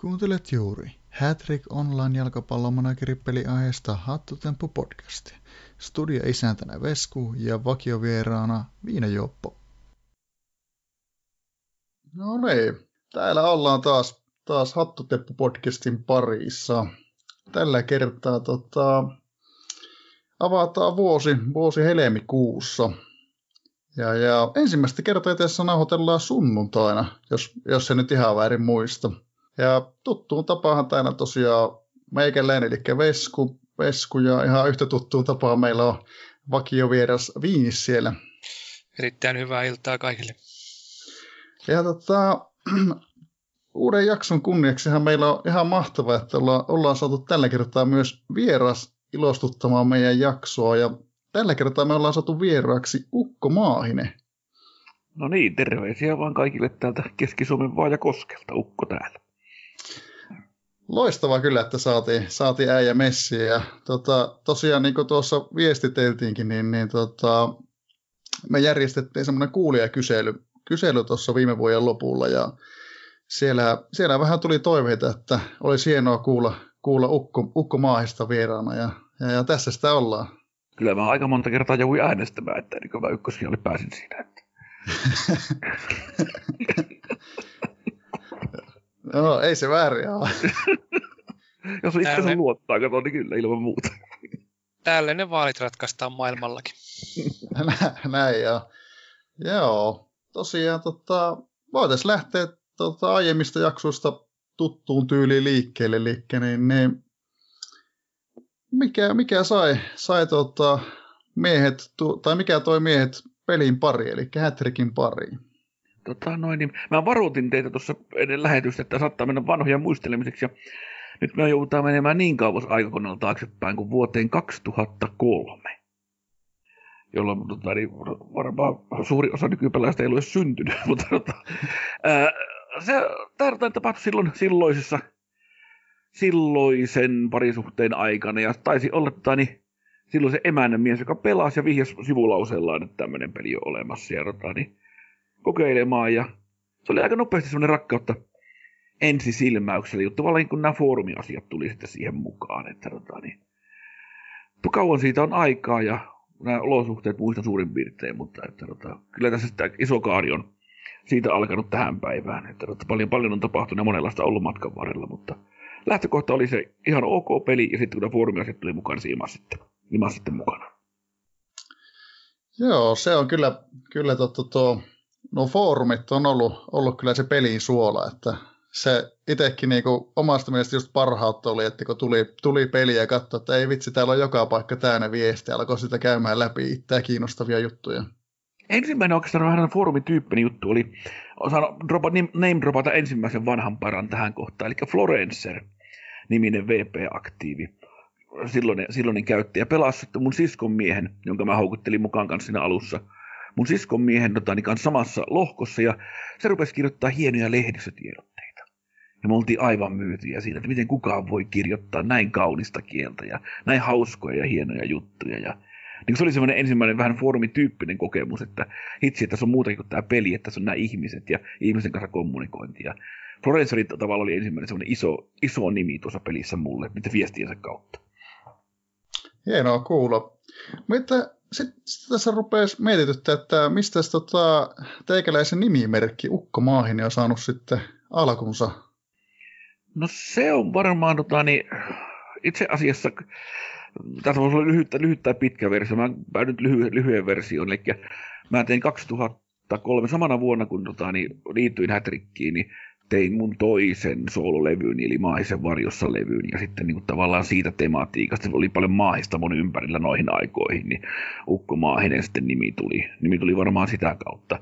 Kuuntelet juuri Hattrick Online jalkapallomanageri aiheesta Hattutemppu podcastia. Studio isäntänä Vesku ja vakiovieraana Viinajuoppo. No niin, täällä ollaan taas, taas Hattutemppu podcastin parissa. Tällä kertaa tota, avataan vuosi, vuosi helmikuussa. Ja, ja ensimmäistä kertaa tässä nauhoitellaan sunnuntaina, jos, jos se nyt ihan väärin muista. Ja tuttuun tapaahan täällä tosiaan meikäläinen, eli Vesku, Vesku ja ihan yhtä tuttuun tapaan meillä on vakiovieras Viinis siellä. Erittäin hyvää iltaa kaikille. Ja tota, uuden jakson kunniaksihan meillä on ihan mahtavaa, että ollaan, ollaan saatu tällä kertaa myös vieras ilostuttamaan meidän jaksoa. Ja tällä kertaa me ollaan saatu vieraaksi Ukko Maahinen. No niin, terveisiä vaan kaikille täältä Keski-Suomen Vaajakoskelta, Ukko täällä. Loistavaa kyllä, että saatiin, saatiin äijä messiä. Ja tota, tosiaan niin kuin tuossa viestiteltiinkin, niin, niin tota, me järjestettiin semmoinen kuulijakysely kysely tuossa viime vuoden lopulla ja siellä, siellä vähän tuli toiveita, että olisi hienoa kuulla, kuulla Ukko, Ukko Maahista vieraana ja, ja, ja, tässä sitä ollaan. Kyllä mä aika monta kertaa jouduin äänestämään, että niin mä ykkösiä oli pääsin siinä. Että. No, ei se väärin ole. Jos on itsensä luottaa, kato, niin kyllä ilman muuta. Täällä ne vaalit ratkaistaan maailmallakin. Näin joo. Joo, tosiaan tota, voitaisiin lähteä tota, aiemmista jaksoista tuttuun tyyliin liikkeelle. Eli niin, niin, mikä, mikä sai, sai tota, miehet, tai mikä toi miehet pelin pari, eli Hätrikin pariin? Tota noin, niin mä varoitin teitä tuossa ennen lähetystä, että saattaa mennä vanhoja muistelemiseksi. Ja nyt me joudutaan menemään niin kauas aikakoneella taaksepäin kuin vuoteen 2003 jolloin tota, niin varmaan suuri osa nykypelaajista ei ole syntynyt. Mutta tota, ää, se tarkoittaa tapahtui silloin silloisessa silloisen parisuhteen aikana ja taisi olla tota, niin, silloin se emännän mies, joka pelasi ja vihjasi sivulauseellaan, että tämmöinen peli on olemassa. Ja tota, niin, kokeilemaan ja se oli aika nopeasti semmoinen rakkautta ensisilmäyksellä juttu, tavallaan kun nämä foorumiasiat tuli sitten siihen mukaan, että tota, niin, kauan siitä on aikaa ja nämä olosuhteet muista suurin piirtein, mutta että, tota, kyllä tässä sitä iso kaari on siitä alkanut tähän päivään, että tota, paljon, paljon on tapahtunut ja monenlaista ollut matkan varrella, mutta lähtökohta oli se ihan ok peli ja sitten kun nämä foorumiasiat tuli mukaan, niin se sitten, sitten mukana. Joo, se on kyllä, kyllä totta tuo, no foorumit on ollut, ollut kyllä se pelin suola, että se itsekin niinku omasta mielestä just parhautta oli, että kun tuli, tuli peli ja katsoi, että ei vitsi, täällä on joka paikka täynnä viestiä, alkoi sitä käymään läpi itseä kiinnostavia juttuja. Ensimmäinen oikeastaan vähän foorumityyppinen juttu oli, osaan dropa, name dropata ensimmäisen vanhan paran tähän kohtaan, eli Florencer niminen VP-aktiivi. Silloinen, silloinen käyttäjä pelasi mun siskon miehen, jonka mä houkuttelin mukaan kanssa siinä alussa – mun siskon miehen tota, niin kanssa samassa lohkossa ja se rupesi kirjoittaa hienoja lehdistötiedotteita. Ja me oltiin aivan myytyjä siitä, että miten kukaan voi kirjoittaa näin kaunista kieltä ja näin hauskoja ja hienoja juttuja. Ja niin se oli semmoinen ensimmäinen vähän foorumityyppinen kokemus, että hitsi, että se on muutakin kuin tämä peli, että se on nämä ihmiset ja ihmisten kanssa kommunikointi. Ja Florence oli tavallaan oli ensimmäinen semmoinen iso, iso nimi tuossa pelissä mulle, niiden viestiensä kautta. Hienoa kuulla. Mitä sitten sit tässä rupeaa mietityttää, että mistä tota, teikäläisen nimimerkki Ukko Maahinen on saanut sitten alkunsa? No se on varmaan tota, niin, itse asiassa, tässä voisi olla lyhyt, lyhyt tai pitkä versio, mä päädyin lyhy, lyhyen versioon, eli mä tein 2003 samana vuonna, kun tota, niin, liityin Hätrikkiin, niin tein mun toisen soololevyn, eli Maahisen varjossa levyn, ja sitten niin kuin tavallaan siitä tematiikasta, se oli paljon maahista mun ympärillä noihin aikoihin, niin Ukko Maahinen sitten nimi tuli. Nimi tuli varmaan sitä kautta.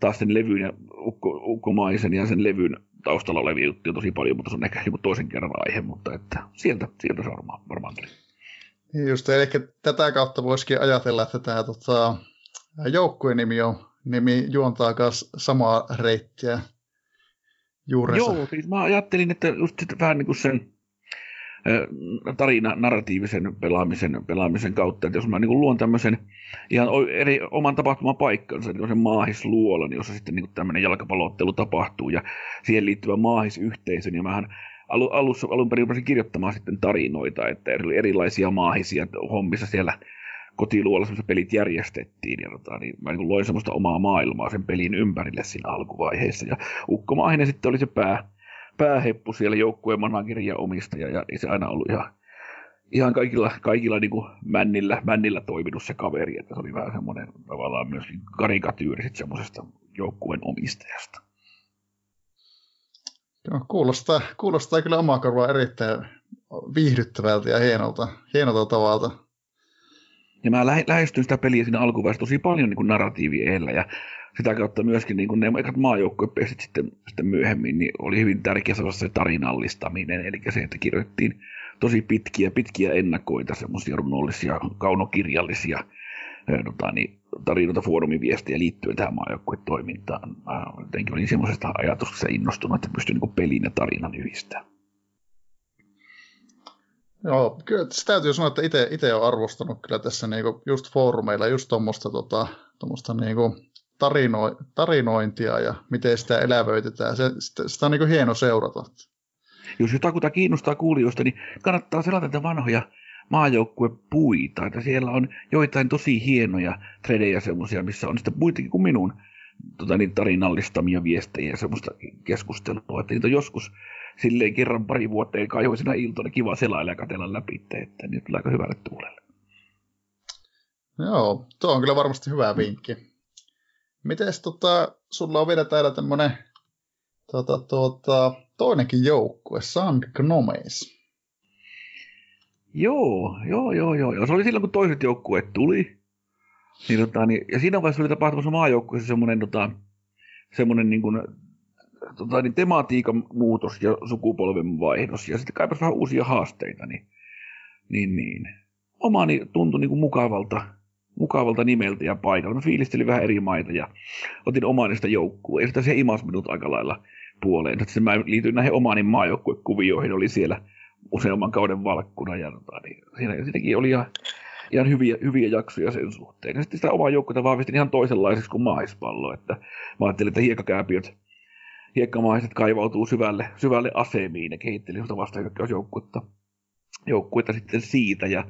Taas sen levyn ja Ukko, Ukko Maahisen ja sen levyn taustalla olevia juttuja tosi paljon, mutta se on ehkä joku toisen kerran aihe, mutta että sieltä, sieltä se varmaan, varmaan tuli. Niin just, eli tätä kautta voisikin ajatella, että tämä tota, joukkueen nimi on nimi juontaa myös samaa reittiä juurensa. Joo, siis mä ajattelin, että just sitten vähän niin kuin sen tarina, narratiivisen pelaamisen, pelaamisen kautta, että jos mä niin luon tämmöisen ihan eri, oman tapahtuman paikkansa, niin sen maahisluolan, jossa sitten niin tämmöinen jalkapalloottelu tapahtuu ja siihen liittyvä maahisyhteisö, niin mähän alu, alussa, alun perin rupesin kirjoittamaan sitten tarinoita, että erilaisia maahisia hommissa siellä kotiluolla semmoiset pelit järjestettiin, ja tota, niin mä niin loin semmoista omaa maailmaa sen pelin ympärille siinä alkuvaiheessa, ja Ukko Maahinen sitten oli se pää, pääheppu siellä joukkueen manageri ja omistaja, ja se aina ollut ihan, ihan kaikilla, kaikilla niin kuin männillä, männillä toiminut se kaveri, että se oli vähän semmoinen tavallaan myös karikatyyri sitten semmoisesta joukkueen omistajasta. Joo, kuulostaa, kuulostaa kyllä omaa korvaa erittäin viihdyttävältä ja hienolta, hienolta tavalta. Ja mä lähe, lähestyin sitä peliä siinä alkuvaiheessa tosi paljon niin narratiivi ja sitä kautta myöskin niin ne ekat maajoukkuepestit sitten, sitten myöhemmin, niin oli hyvin tärkeä se tarinallistaminen, eli se, että kirjoittiin tosi pitkiä, pitkiä ennakoita, semmoisia runollisia, kaunokirjallisia tota, niin, tarinoita, foorumiviestejä liittyen tähän maajoukkuetoimintaan. Mä jotenkin olin semmoisesta ajatuksesta innostunut, että pystyn niin pelin ja tarinan yhdistämään. Joo, kyllä täytyy sanoa, että itse olen arvostanut kyllä tässä niinku just foorumeilla just tuommoista tota, niinku tarino, tarinointia ja miten sitä elävöitetään. Se, sitä, sitä on niinku hieno seurata. Jos jotakuta kiinnostaa kuulijoista, niin kannattaa selata tätä vanhoja maajoukkuepuita. Että siellä on joitain tosi hienoja tredejä semmoisia, missä on sitten muitakin kuin minun tota, niin tarinallistamia viestejä ja semmoista keskustelua. Että niitä on joskus silleen kerran pari vuoteen kaihoisena iltana kiva selailla ja katella läpi, että nyt tulee aika hyvälle tuulelle. Joo, tuo on kyllä varmasti hyvä vinkki. Mites tota, sulla on vielä täällä tämmönen tota, tota, toinenkin joukkue, Sand Gnomes. Joo, joo, joo, joo, joo. Se oli silloin, kun toiset joukkueet tuli. Niin, tota, niin, ja siinä vaiheessa oli tapahtumassa maajoukkueessa semmoinen, tota, semmoinen niin kuin, tota, niin tematiikan muutos ja sukupolven vaihdos. Ja sitten kaipas vähän uusia haasteita. Niin, niin, niin. Omani tuntui niin kuin mukavalta, mukavalta nimeltä ja paikalta. Mä fiilistelin vähän eri maita ja otin omanista joukkueen. Ja sitten se imas minut aika lailla puoleen. Sitten mä liityin näihin omanin maajoukkuekuvioihin, oli siellä useamman kauden valkkuna. Ja tota, niin, siinä, siinäkin oli ihan, ihan hyviä, hyviä jaksoja sen suhteen. Ja sitten sitä omaa joukkuetta vahvistin ihan toisenlaiseksi kuin maispallo. Että mä ajattelin, että hiekkakääpiöt, hiekkamaiset kaivautuu syvälle, syvälle asemiin ja kehitteli sitä vastahyökkäysjoukkuetta joukkuetta sitten siitä. Ja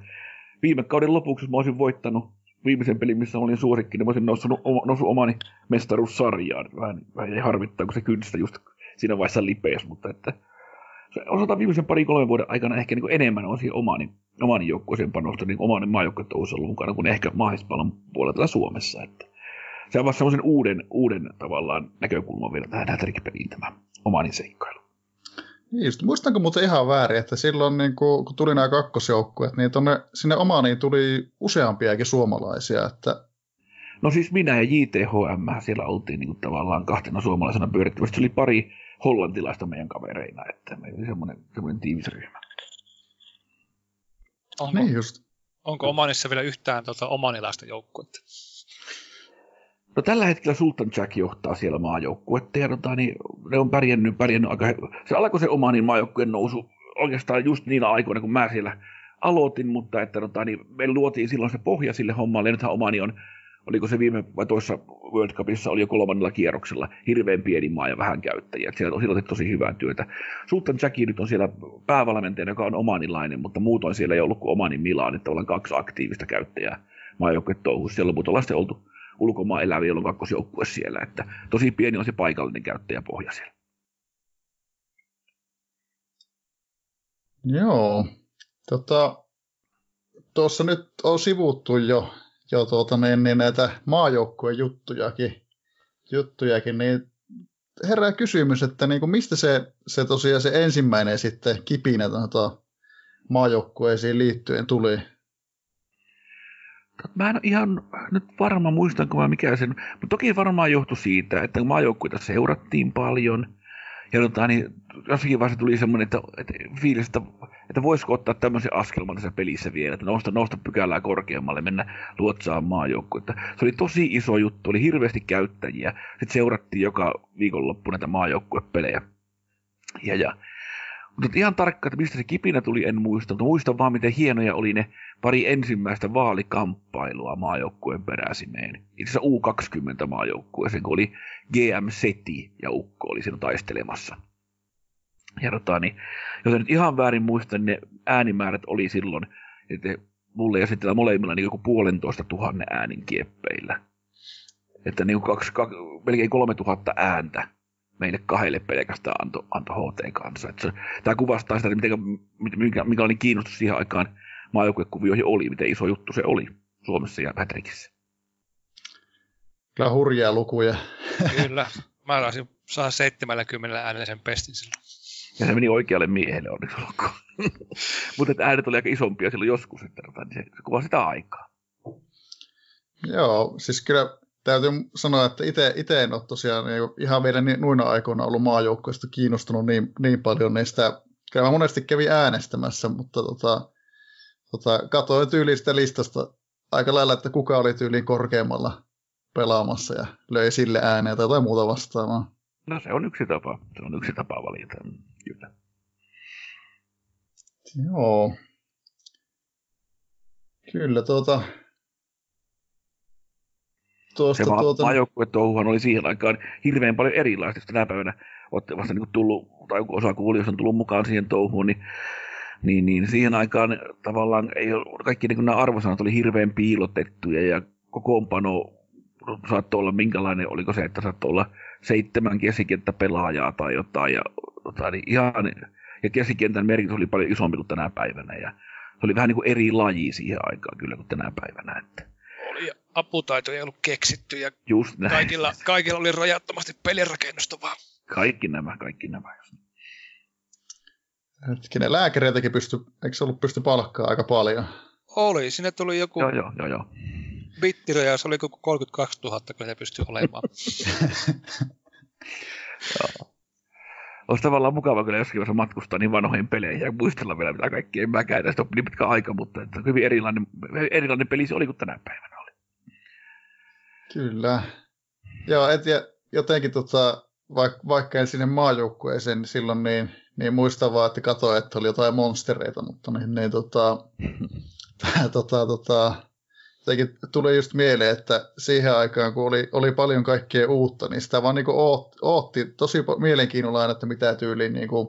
viime kauden lopuksi, jos mä olisin voittanut viimeisen pelin, missä olin suosikki, niin mä olisin noussut, noussut omani mestaruussarjaan. Vähän, vähän harmittaa, kun se kynsistä just siinä vaiheessa lipeäs, mutta että se osataan viimeisen parin kolmen vuoden aikana ehkä niin enemmän on siihen omani, omani joukkueeseen panosta, niin maajoukkuetta olisi ollut mukana kuin ehkä mahispallon puolella Suomessa. Että se on vasta semmoisen uuden, uuden tavallaan näkökulman vielä tähän hätärikipeliin tämä omani seikkailu. Niin just, muistanko muuten ihan väärin, että silloin niin kun, kun tuli nämä kakkosjoukkueet, niin tonne, sinne Omaniin tuli useampiakin suomalaisia, että No siis minä ja JTHM, siellä oltiin niin kuin tavallaan kahtena suomalaisena pyörittämässä. oli pari hollantilaista meidän kavereina, että meillä oli semmoinen, semmoinen tiivisryhmä. Onko, niin just. onko Omanissa vielä yhtään tota, omanilaista joukkuetta? No tällä hetkellä Sultan Jack johtaa siellä maajoukkuetta ja tota, niin ne on pärjännyt, pärjännyt aika... Se alkoi se Omanin maajoukkueen nousu oikeastaan just niillä aikoina, kun mä siellä aloitin, mutta että tota, niin me luotiin silloin se pohja sille hommalle. Ja nythän Omani on oliko se viime vai toissa World Cupissa, oli jo kolmannella kierroksella hirveän pieni maa ja vähän käyttäjiä. Siellä on silloin tosi hyvää työtä. Sultan Jackie nyt on siellä päävalmentaja, joka on omanilainen, mutta muutoin siellä ei ollut kuin omani Milaan, että ollaan kaksi aktiivista käyttäjää maajoukkue touhussa. Siellä on ollaan ollut ulkomaan eläviä, jolla on kakkosjoukkue siellä. Että tosi pieni on se paikallinen käyttäjäpohja siellä. Joo. Tota, tuossa nyt on sivuttu jo jo tuota, niin, niin näitä maajoukkueen juttujakin, juttujakin, niin herää kysymys, että niin kuin mistä se, se tosiaan se ensimmäinen sitten kipinä tuota, maajoukkueisiin liittyen tuli? Mä en ihan nyt varma muistanko mä mikä sen, mutta toki varmaan johtui siitä, että maajoukkueita seurattiin paljon – ja tota, niin jossakin vaiheessa tuli semmoinen, että, että fiilis, että, että voisiko ottaa tämmöisen askelman tässä pelissä vielä, että nousta, nousta pykälää korkeammalle, mennä luotsaan maajoukkuetta. Se oli tosi iso juttu, oli hirveästi käyttäjiä. Sitten seurattiin joka viikonloppu näitä maajoukkuepelejä. Ja, ja mutta ihan tarkkaan, että mistä se kipinä tuli, en muista, mutta muistan vaan, miten hienoja oli ne pari ensimmäistä vaalikamppailua maajoukkueen peräisineen. Itse asiassa U20 maajoukkueeseen, kun oli GM Seti ja Ukko oli siinä taistelemassa. Tota, niin, joten nyt ihan väärin muistan, ne äänimäärät oli silloin, että mulle ja sitten molemmilla niin joku puolentoista tuhannen äänin kieppeillä. Että niin kaksi, kaksi, melkein kolme tuhatta ääntä meille kahdelle pelkästään anto, anto HT kanssa. Että se, tämä kuvastaa sitä, miten, mikä, mikä oli kiinnostus siihen aikaan maajoukkuekuvioihin oli, miten iso juttu se oli Suomessa ja Patrickissa. Kyllä hurjaa lukuja. Kyllä. Mä taisin saada 70 äänellä sen pestin silloin. Ja se meni oikealle miehelle onneksi olkoon. Mutta äänet oli aika isompia silloin joskus, että niin se, se kuvaa sitä aikaa. Joo, siis kyllä täytyy sanoa, että itse en ole tosiaan niin ihan vielä niin, nuina aikoina ollut maajoukkoista kiinnostunut niin, niin paljon niistä. Kyllä mä monesti kävin äänestämässä, mutta tota, tota, katsoin tyylistä listasta aika lailla, että kuka oli tyyliin korkeammalla pelaamassa ja löi sille ääneen tai jotain muuta vastaavaa. No se on yksi tapa. Se on yksi tapa valita. Kyllä. Joo. Kyllä tuota... Tuosta, se tuota... maajoukkuetouhuhan oli siihen aikaan hirveän paljon erilaista. Tänä päivänä olette vasta niin tullut, tai osa kuulijoista on tullut mukaan siihen touhuun, niin niin, niin siihen aikaan tavallaan ei ole, kaikki niin nämä arvosanat oli hirveän piilotettuja ja kokoonpano saattoi olla minkälainen, oliko se, että saattoi olla seitsemän kesikenttä pelaajaa tai jotain, ja, jotain niin ihan, ja kesikentän merkitys oli paljon isompi kuin tänä päivänä, ja se oli vähän niin kuin eri laji siihen aikaan kyllä kuin tänä päivänä. Että. Oli aputaito ei ollut keksitty, ja Just näin. Kaikilla, kaikilla oli rajattomasti pelirakennusta vaan. Kaikki nämä, kaikki nämä. Hetkinen, lääkäreitäkin pysty, eikö se ollut pysty palkkaa aika paljon? Oli, sinne tuli joku joo, joo, joo, joo. bittireja, se oli joku 32 000, kun se pystyi olemaan. joo. Olisi tavallaan mukava kyllä joskin vaiheessa matkustaa niin vanhoihin peleihin ja muistella vielä mitä kaikkea. En mäkään tästä ole niin pitkä aika, mutta että hyvin erilainen, erilainen peli se oli kuin tänä päivänä. Kyllä. Joo, et ja jotenkin tota, vaikka, vaikka en sinne maajoukkueeseen niin silloin niin niin muistan vaan, että katsoin, että oli jotain monstereita, mutta niin, niin tota, tota, tota, jotenkin tuli just mieleen, että siihen aikaan, kun oli, oli paljon kaikkea uutta, niin sitä vaan niin oot, ootti tosi mielenkiinnolla aina, että mitä tyyliin niin kuin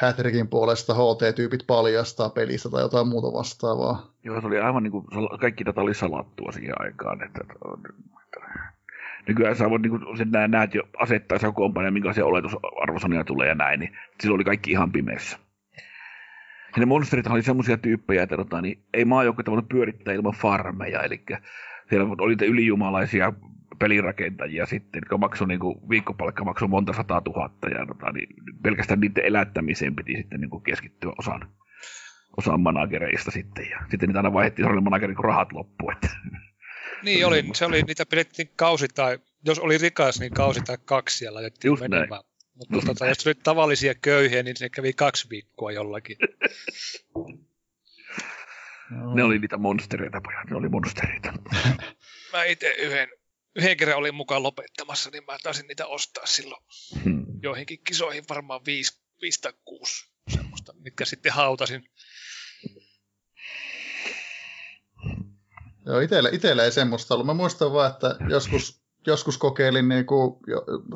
Hätrikin puolesta HT-tyypit paljastaa pelistä tai jotain muuta vastaavaa. Joo, se oli aivan niin kuin, kaikki tätä oli salattua siihen aikaan, että nykyään sä voit, niin kun sen näet jo asettaessa kompaania, minkälaisia oletusarvosanoja tulee ja näin, niin silloin oli kaikki ihan pimeässä. Ja ne monsterit oli semmoisia tyyppejä, että tota, niin ei maajoukkoita voinut pyörittää ilman farmeja, eli siellä oli ylijumalaisia pelirakentajia sitten, jotka maksoi niin kuin, viikkopalkka maksoi monta sataa tuhatta, ja tota, niin pelkästään niiden elättämiseen piti sitten niin kuin keskittyä osan, osan managereista sitten, ja sitten niitä aina vaihdettiin sellainen manageri, kun rahat loppu, että niin oli, se oli, niitä pidettiin kausi tai, jos oli rikas, niin kausi tai kaksi siellä laitettiin Just menemään. Näin. Mutta Just tota, jos oli tavallisia köyhiä, niin se kävi kaksi viikkoa jollakin. ne oli niitä monstereita, pojat, ne oli monstereita. mä itse yhden, yhden kerran olin mukaan lopettamassa, niin mä taisin niitä ostaa silloin hmm. joihinkin kisoihin varmaan viisi, viisi tai kuusi semmoista, mitkä sitten hautasin Joo, itellä, itellä ei semmoista ollut. Mä muistan vaan, että joskus, joskus kokeilin niin kuin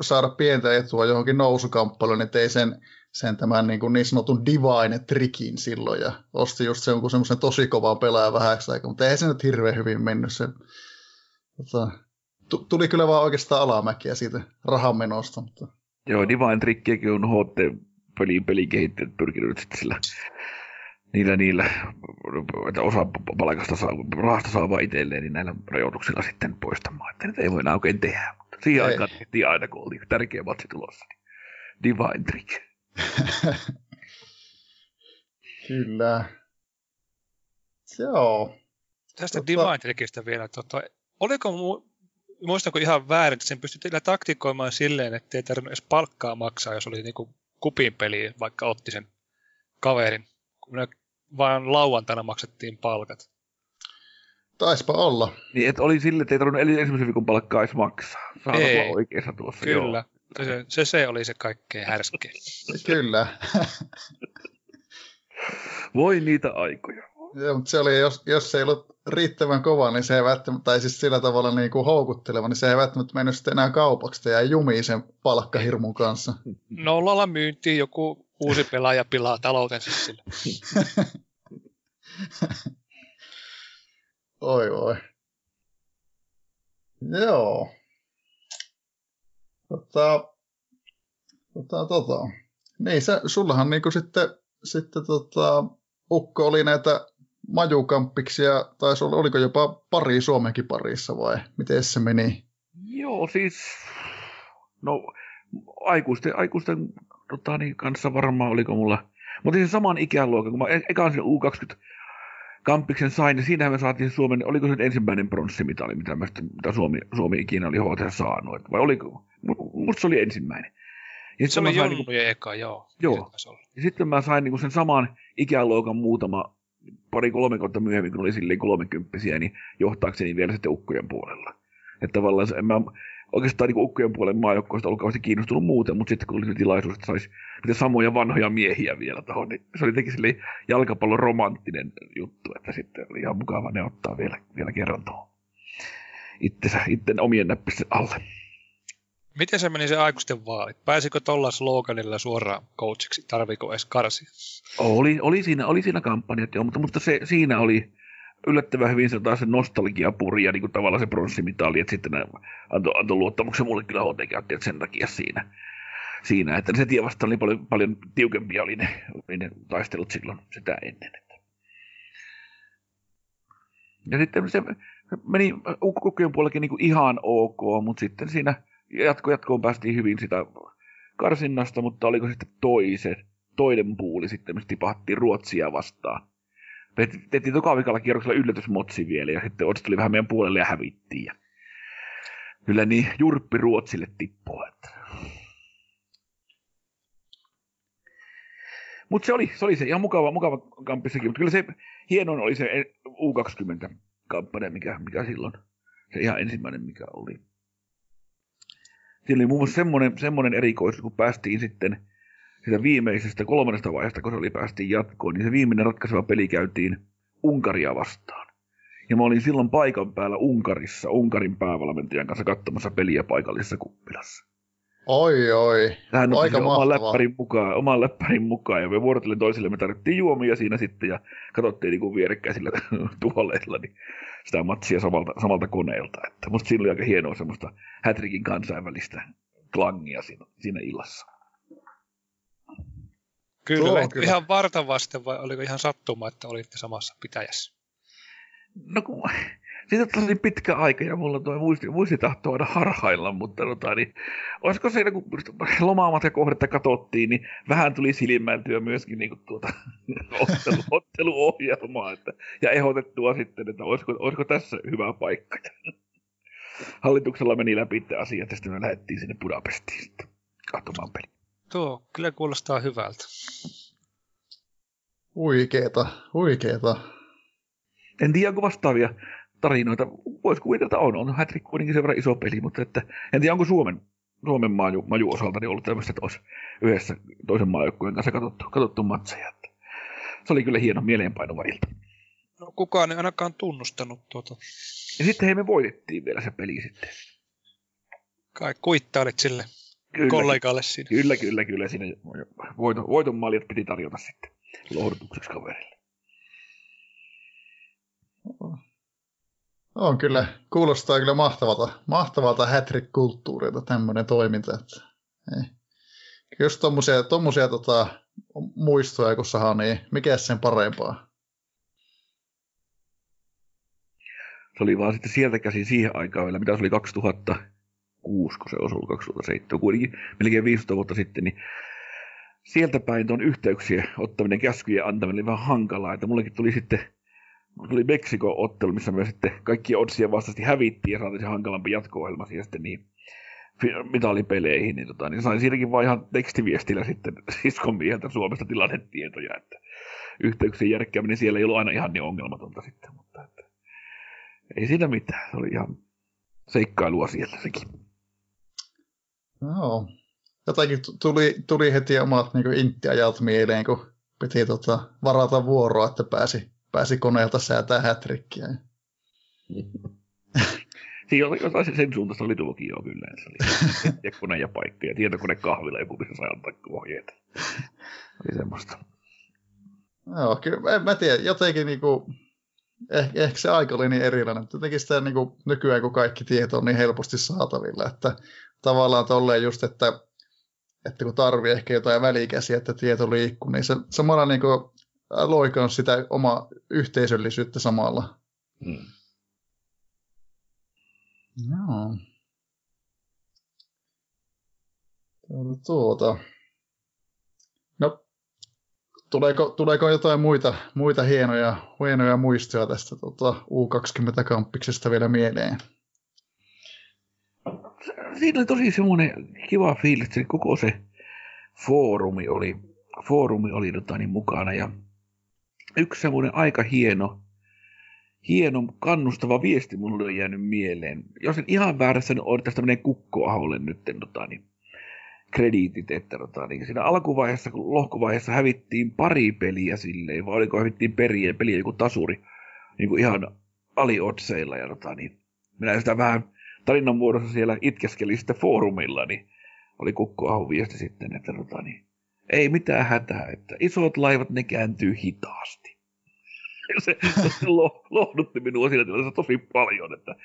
saada pientä etua johonkin nousukamppailuun, niin tein sen, sen tämän niin, kuin niin sanotun divine trikin silloin ja osti just sen, semmoisen tosi kovaa pelaajan vähäksi aikaa, mutta ei se nyt hirveän hyvin mennyt se. Tota, tuli kyllä vaan oikeastaan alamäkiä siitä rahan menosta. Mutta... Joo, Divine Trickiäkin on HT pelin pelikehittäjät pyrkinyt sitten sillä niillä, niillä että osa palkasta saa, rahasta saa vain itselleen, niin näillä rajoituksilla sitten poistamaan. Että nyt ei voi enää oikein tehdä, mutta siihen ei. aikaan tehtiin aina, kun oli tärkeä matsi tulossa. Niin divine trick. Kyllä. Joo. Tästä Totta... Divine Trickistä vielä. Tota, oliko mu- muistanko ihan väärin, että sen pystyi taktikoimaan silleen, että ei tarvinnut edes palkkaa maksaa, jos oli niinku kupin peli, vaikka otti sen kaverin. Kun vaan lauantaina maksettiin palkat. Taispa olla. Niin, että oli sille, että ei tarvinnut ensimmäisen viikon palkkaa edes maksaa. Saa ei. olla oikeassa tuossa. Kyllä. Joo. Se, se, se, oli se kaikkein härskein. Kyllä. Voi niitä aikoja. Se oli, jos, jos se ei ollut riittävän kova, niin se ei välttämättä, tai siis sillä tavalla niin kuin houkutteleva, niin se ei välttämättä mennyt sitten enää kaupaksi ja jumiin sen palkkahirmun kanssa. Nollalla myyntiin joku uusi pelaaja pilaa taloutensa sillä. oi oi. Joo. Tota, tota, tota. Niin, sä, sullahan niinku sitten, sitten tota, Ukko oli näitä majukamppiksia, tai oliko jopa pari Suomenkin parissa vai miten se meni? Joo, siis no aikuisten, aikuisten tota, niin, kanssa varmaan oliko mulla, mutta se saman ikäluokan, kun mä e- ekaan sen U20 kampiksen sain, niin siinähän me saatiin Suomen, oliko se ensimmäinen pronssimitali, mitä, mä, mitä Suomi, Suomi ikinä oli HT saanut, vai oliko, musta se oli ensimmäinen. Ja se oli Jonnujen niin eka, joo. Joo. Ja sitten mä sain niin sen saman ikäluokan muutama pari-kolme kautta myöhemmin, kun oli silleen kolmekymppisiä, niin johtaakseni vielä sitten ukkojen puolella. Että tavallaan en mä oikeastaan niin ukkojen puolen maajoukkoista ollut kauheasti kiinnostunut muuten, mutta sitten kun oli se tilaisuus, että saisi niitä samoja vanhoja miehiä vielä tuohon, niin se oli jotenkin jalkapallon romanttinen juttu, että sitten oli ihan mukava ne ottaa vielä, vielä kerran tuohon itten omien näppisten alle. Miten se meni se aikuisten vaalit? Pääsikö tuolla sloganilla suoraan coachiksi? Tarviko edes karsi? Oli, oli, siinä, oli siinä kampanjat joo, mutta, mutta se, siinä oli yllättävän hyvin se taas se nostalgiapuri ja niin kuin tavallaan se pronssimitali, että sitten antoi anto luottamuksen mulle kyllä HT että sen takia siinä, siinä että se tie vasta oli paljon, paljon tiukempia oli ne, oli ne taistelut silloin sitä ennen. Että. Ja sitten se meni ukkojen puolellakin niin ihan ok, mutta sitten siinä jatko, jatkoon päästiin hyvin sitä karsinnasta, mutta oliko sitten toisen, toinen puuli sitten, mistä tipahtiin Ruotsia vastaan. Tehtiin toka vikalla kierroksella yllätysmotsi vielä, ja sitten Odds tuli vähän meidän puolelle ja hävittiin. Ja kyllä niin jurppi Ruotsille tippua. Että... Mutta se oli, se oli se ihan mukava, mukava kamppissakin, mutta kyllä se hienoin oli se U20-kampanja, mikä, mikä silloin, se ihan ensimmäinen, mikä oli. Siinä oli muun muassa semmoinen, semmoinen erikoisuus, kun päästiin sitten sitä viimeisestä kolmannesta vaiheesta, kun se oli päästiin jatkoon, niin se viimeinen ratkaiseva peli käytiin Unkaria vastaan. Ja mä olin silloin paikan päällä Unkarissa, Unkarin päävalmentajan kanssa katsomassa peliä paikallisessa kuppilassa. Oi, oi. Tähän Aika oman läppärin, mukaan, oman läppärin mukaan, ja me vuorotellen toisille me tarvittiin juomia siinä sitten, ja katsottiin niin vierekkäisillä tuoleilla niin sitä matsia samalta, samalta koneelta. Että musta siinä oli aika hienoa semmoista Hätrikin kansainvälistä klangia siinä, siinä illassa. Kyllä, Tuo, kyllä. ihan varta vasten vai oliko ihan sattuma, että olitte samassa pitäjässä? No kun siitä on niin pitkä aika ja mulla tuo muisti, muisti tahtoo aina harhailla, mutta tota, niin, olisiko se, kun ja kohdetta katsottiin, niin vähän tuli silmäiltyä myöskin niin kuin, tuota, ottelu, otteluohjelmaa että, ja ehdotettua sitten, että olisiko, olisiko tässä hyvä paikka. Hallituksella meni läpi tämä asia, ja sitten me lähdettiin sinne Budapestiin sitten katsomaan peli. Tuo kyllä kuulostaa hyvältä. Huikeeta, huikeeta. En tiedä, onko vastaavia tarinoita. Voisi kuvitella, että on. On Hattrick kuitenkin sen verran iso peli, mutta että, en tiedä, onko Suomen, Suomen maju, maju osalta niin ollut tämmöistä, että olisi yhdessä toisen maajoukkueen kanssa katsottu, katsottu matseja. Että se oli kyllä hieno mieleenpainuva ilta. No kukaan ei ainakaan tunnustanut tuota. Ja sitten hei me voitettiin vielä se peli sitten. Kai kuittailit sille kyllä, kollegalle siinä. Kyllä, kyllä, kyllä. Siinä voiton, voiton maljat piti tarjota sitten lohdutukseksi kaverille. On kyllä, kuulostaa kyllä mahtavalta, mahtavalta hätrick-kulttuurilta tämmöinen toiminta. Että, ei. Jos tommosia, tommosia tota, muistoja kun saa, niin mikä sen parempaa? Se oli vaan sitten sieltä käsin siihen aikaan vielä, mitä se oli 2006, kun se osui 2007, kuitenkin melkein 15 vuotta sitten, niin sieltä päin tuon yhteyksien ottaminen, käskyjen antaminen oli vähän hankalaa, että mullekin tuli sitten tuli Meksiko-ottelu, missä me sitten kaikki odsien vastaisesti hävittiin ja saatiin se hankalampi jatko-ohjelma siihen sitten niin mitalipeleihin, niin, tota, niin sain siinäkin vaan ihan tekstiviestillä sitten siskon mieheltä Suomesta tilannetietoja, että yhteyksien järkkääminen siellä ei ollut aina ihan niin ongelmatonta sitten, mutta että, ei siinä mitään, se oli ihan seikkailua siellä sekin. No, jotakin tuli, tuli heti omat niin intti-ajat mieleen, kun piti tota, varata vuoroa, että pääsi pääsi koneelta säätää hätrikkiä. Siinä oli jotain sen suuntaista oli jo kyllä. Se oli tiekone ja paikka ja tietokone kahvilla joku, missä sai antaa ohjeita. Oli semmoista. Joo, kyllä, en mä tiedä, jotenkin niinku, ehkä, ehkä se aika oli niin erilainen, mutta jotenkin sitä niinku, nykyään kun kaikki tieto on niin helposti saatavilla, että tavallaan tolleen just, että, että kun tarvii ehkä jotain välikäsiä, että tieto liikkuu, niin se samalla niinku loikanut sitä omaa yhteisöllisyyttä samalla. Hmm. Joo. Tuota, tuota. No, tuleeko, tuleeko jotain muita, muita hienoja, hienoja muistoja tästä tota, U20-kampiksesta vielä mieleen? Siinä oli tosi semmoinen kiva fiilis, että koko se foorumi oli, foorumi oli tota, niin mukana ja yksi semmoinen aika hieno, hieno kannustava viesti mulle on jäänyt mieleen. Jos en ihan väärässä, niin on tästä tämmöinen kukkoaholle nyt tota, niin, krediitit, että tota, niin siinä alkuvaiheessa, kun lohkovaiheessa hävittiin pari peliä silleen, vai oliko hävittiin periä, peliä joku tasuri, niin kuin ihan aliotseilla, ja tota, niin minä sitä vähän tarinan muodossa siellä itkeskelin sitten foorumilla, niin oli kukkoahon viesti sitten, että tota, niin, ei mitään hätää, että isot laivat ne kääntyy hitaasti. Se, se lohdutti minua siinä tilanteessa tosi paljon, että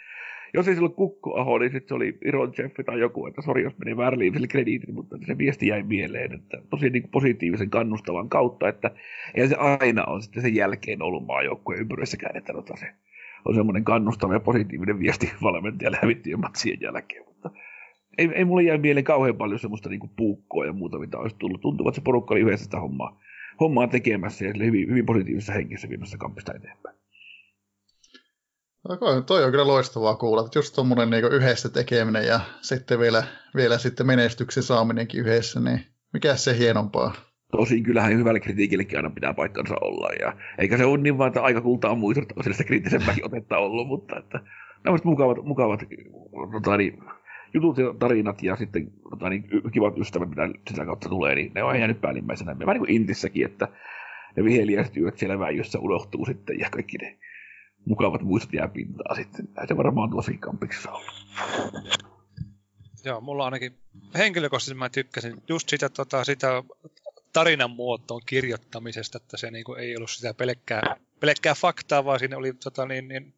jos ei silloin Kukko-aho, niin sitten se oli Iron Jeffi tai joku, että sori jos meni väärin sille krediitit, mutta se viesti jäi mieleen, että tosi niin kuin positiivisen kannustavan kautta, että ei se aina on sitten sen jälkeen ollut maajoukkueen ympyröissäkään, että tota se on semmoinen kannustava ja positiivinen viesti valmentajalle hävittien matsien jälkeen, mutta ei, ei mulle jäi mieleen kauhean paljon semmoista niin kuin puukkoa ja muuta, mitä olisi tullut. Tuntuu, että se porukka oli yhdessä sitä hommaa, hommaa tekemässä ja hyvin, hyvin positiivisessa hengessä viemässä kampista eteenpäin. No, toi on kyllä loistavaa kuulla, että just tuommoinen niin yhdessä tekeminen ja sitten vielä, vielä sitten menestyksen saaminenkin yhdessä, niin mikä se hienompaa? Tosin kyllähän hyvällä kritiikillekin aina pitää paikkansa olla, ja eikä se ole niin vaan, että aika kultaa että on sitä kriittisempääkin otetta ollut, mutta että nämä mukavat, mukavat tota, niin, jutut ja tarinat ja sitten tota, niin, kivat ystävät, mitä sitä kautta tulee, niin ne on jäänyt päällimmäisenä. Vähän niin kuin Intissäkin, että ne viheliäiset yöt siellä väijyssä unohtuu sitten ja kaikki ne mukavat muistot jää pintaan sitten. Se varmaan tosi kampiksessa. Joo, mulla ainakin henkilökohtaisesti mä tykkäsin just sitä, tota, sitä tarinan muotoon kirjoittamisesta, että se niinku ei ollut sitä pelkkää, pelkkää faktaa, vaan siinä oli, tota, niin, niin,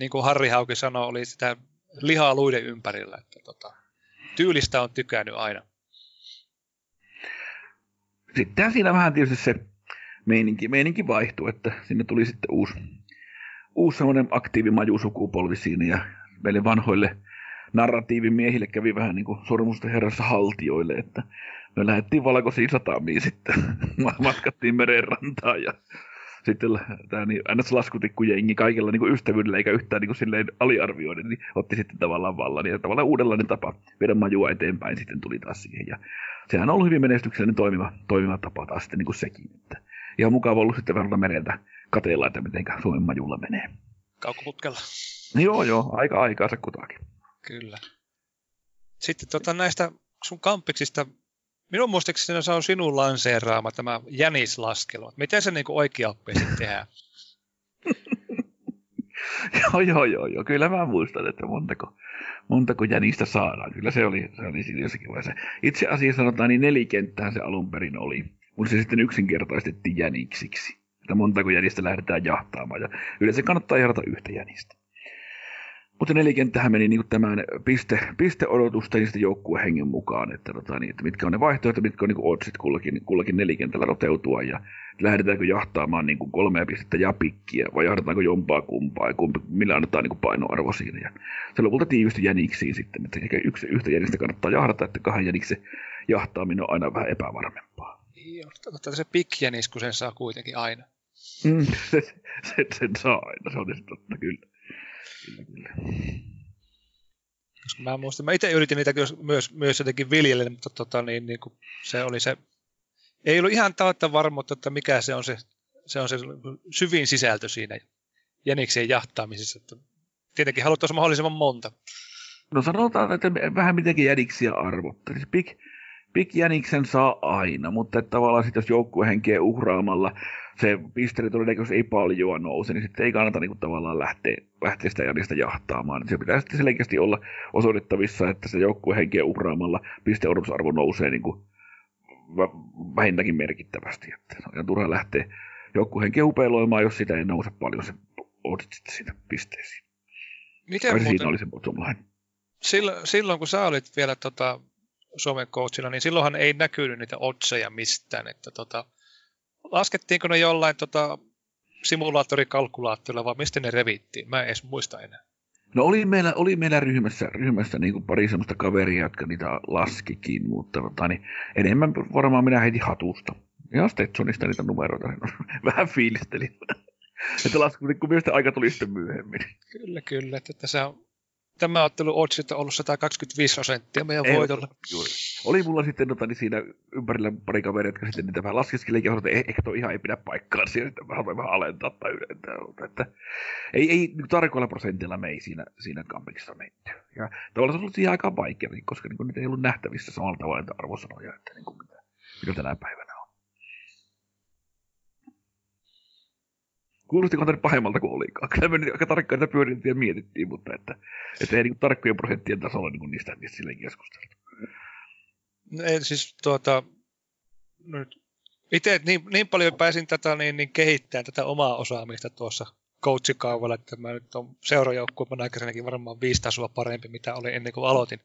niin kuin Harri Hauki sanoi, oli sitä lihaa luiden ympärillä. Että, tota, tyylistä on tykännyt aina. Sitten siinä vähän tietysti se meininki, meininki vaihtui, että sinne tuli sitten uusi, uusi semmoinen aktiivimajusukupolvi siinä ja meille vanhoille narratiivimiehille kävi vähän niin kuin sormusten herrassa haltioille, että me lähdettiin valkoisiin satamiin sitten, matkattiin merenrantaan ja sitten tämä niin, ns. laskutikkujengi kaikilla niin kuin ystävyydellä eikä yhtään niin kuin silleen aliarvioiden, niin otti sitten tavallaan vallan ja tavallaan uudenlainen tapa viedä majua eteenpäin sitten tuli taas siihen ja sehän on ollut hyvin menestyksellinen toimiva, toimiva tapa taas sitten niin kuin sekin, että ihan mukava ollut sitten verrata mereltä kateella, että miten Suomen majulla menee. Kaukoputkella. Joo, joo, aika aikaansa kutakin. Kyllä. Sitten tota, näistä sun kampiksista, minun muistaakseni se on sinun lanseeraama tämä jänislaskelma. Miten se niin oikeaoppiasti tehdään? joo, joo, joo, joo. Kyllä mä muistan, että montako, montako jänistä saadaan. Kyllä se oli, se oli siinä jossakin vaiheessa. Itse asiassa sanotaan, niin nelikenttään se alun perin oli. Mutta se sitten yksinkertaistettiin jäniksiksi että montako jänistä lähdetään jahtaamaan. Ja yleensä kannattaa jahdata yhtä jänistä. Mutta nelikenttähän meni niin tämän piste, pisteodotusten ja joukkueen hengen mukaan, että, tota, niin, että mitkä on ne vaihtoehdot, mitkä on niin oddsit kullakin, kullakin nelikentällä toteutua ja lähdetäänkö jahtaamaan niin kuin kolmea pistettä ja pikkiä vai jahdataanko jompaa kumpaa ja kumpi, millä annetaan niin kuin painoarvo siinä. Ja se lopulta tiivistyi jäniksiin sitten, että ehkä yksi, yhtä jänistä kannattaa jahdata, että kahden jäniksen jahtaaminen on aina vähän epävarmempaa. Joo, se pikjänis, kun sen saa kuitenkin aina. Mm, se, se, sen saa aina, se on totta, kyllä. Mä muistan, mä itse yritin niitä myös, myös jotenkin viljellä, mutta tota, niin, niin kuin se oli se, ei ollut ihan tautta varmuutta, että mikä se on se, se, on se syvin sisältö siinä jäniksien jahtaamisessa. Että tietenkin haluttaisiin mahdollisimman monta. No sanotaan, että vähän mitenkin jäniksiä arvottaa. Pik, Big Jäniksen saa aina, mutta että tavallaan sitten jos joukkuehenkeä uhraamalla se pisteiden todennäköisesti ei paljon nouse, niin sitten ei kannata niin kuin, tavallaan lähteä, lähteä sitä Janista jahtaamaan. Se pitää sitten selkeästi olla osoitettavissa, että se joukkuehenkeä uhraamalla pisteodotusarvo nousee niin kuin, vähintäänkin merkittävästi. Että on ihan turha lähteä joukkuehenkeä upeiloimaan, jos sitä ei nouse paljon se odotit sitten siitä pisteisiin. Miten Kai se muuten, siinä oli se bottom line. silloin, silloin, kun sä olit vielä tota, Suomen coachina, niin silloinhan ei näkynyt niitä otseja mistään. Että, tota, laskettiinko ne jollain tota, simulaattorikalkulaattorilla vai mistä ne revittiin? Mä en edes muista enää. No oli meillä, oli meillä ryhmässä, ryhmässä niin pari semmoista kaveria, jotka niitä laskikin, mutta tota, niin enemmän varmaan minä heitin hatusta. Ja Stetsonista niitä numeroita, vähän fiilistelin. että lasku, kun myös aika tuli sitten myöhemmin. Kyllä, kyllä. Että tässä on, tämä ottelu oddsit on ollut 125 prosenttia meidän voitolla. Ehdottomasti Juuri. Oli mulla sitten tota, niin siinä ympärillä pari kaveria, jotka sitten niitä vähän laskeskeli ja että eh- ehkä tuo ihan ei pidä paikkaa siihen, että mä haluan vähän alentaa tai ylentää. Mutta että ei, ei niin tarkoilla prosentilla me ei siinä, siinä kampiksessa menty. Ja tavallaan se on ollut siihen aikaan vaikea, koska niin niitä ei ollut nähtävissä samalla tavalla niitä arvosanoja, että niin kuin mitä, mitä tänä päivänä on. Kuulostiko tänne pahemmalta kuin olikaan? Kyllä me aika tarkkaan niitä pyörintiä mietittiin, mutta että, että ei niin tarkkojen prosenttien tasolla niin niistä, niistä silleen keskusteltu. No Ei, siis tuota, no nyt itse niin, niin, paljon pääsin tätä niin, niin kehittämään tätä omaa osaamista tuossa coachikaudella, että mä nyt on seurajoukkueen aikaisemminkin varmaan viisi tasoa parempi, mitä oli ennen kuin aloitin.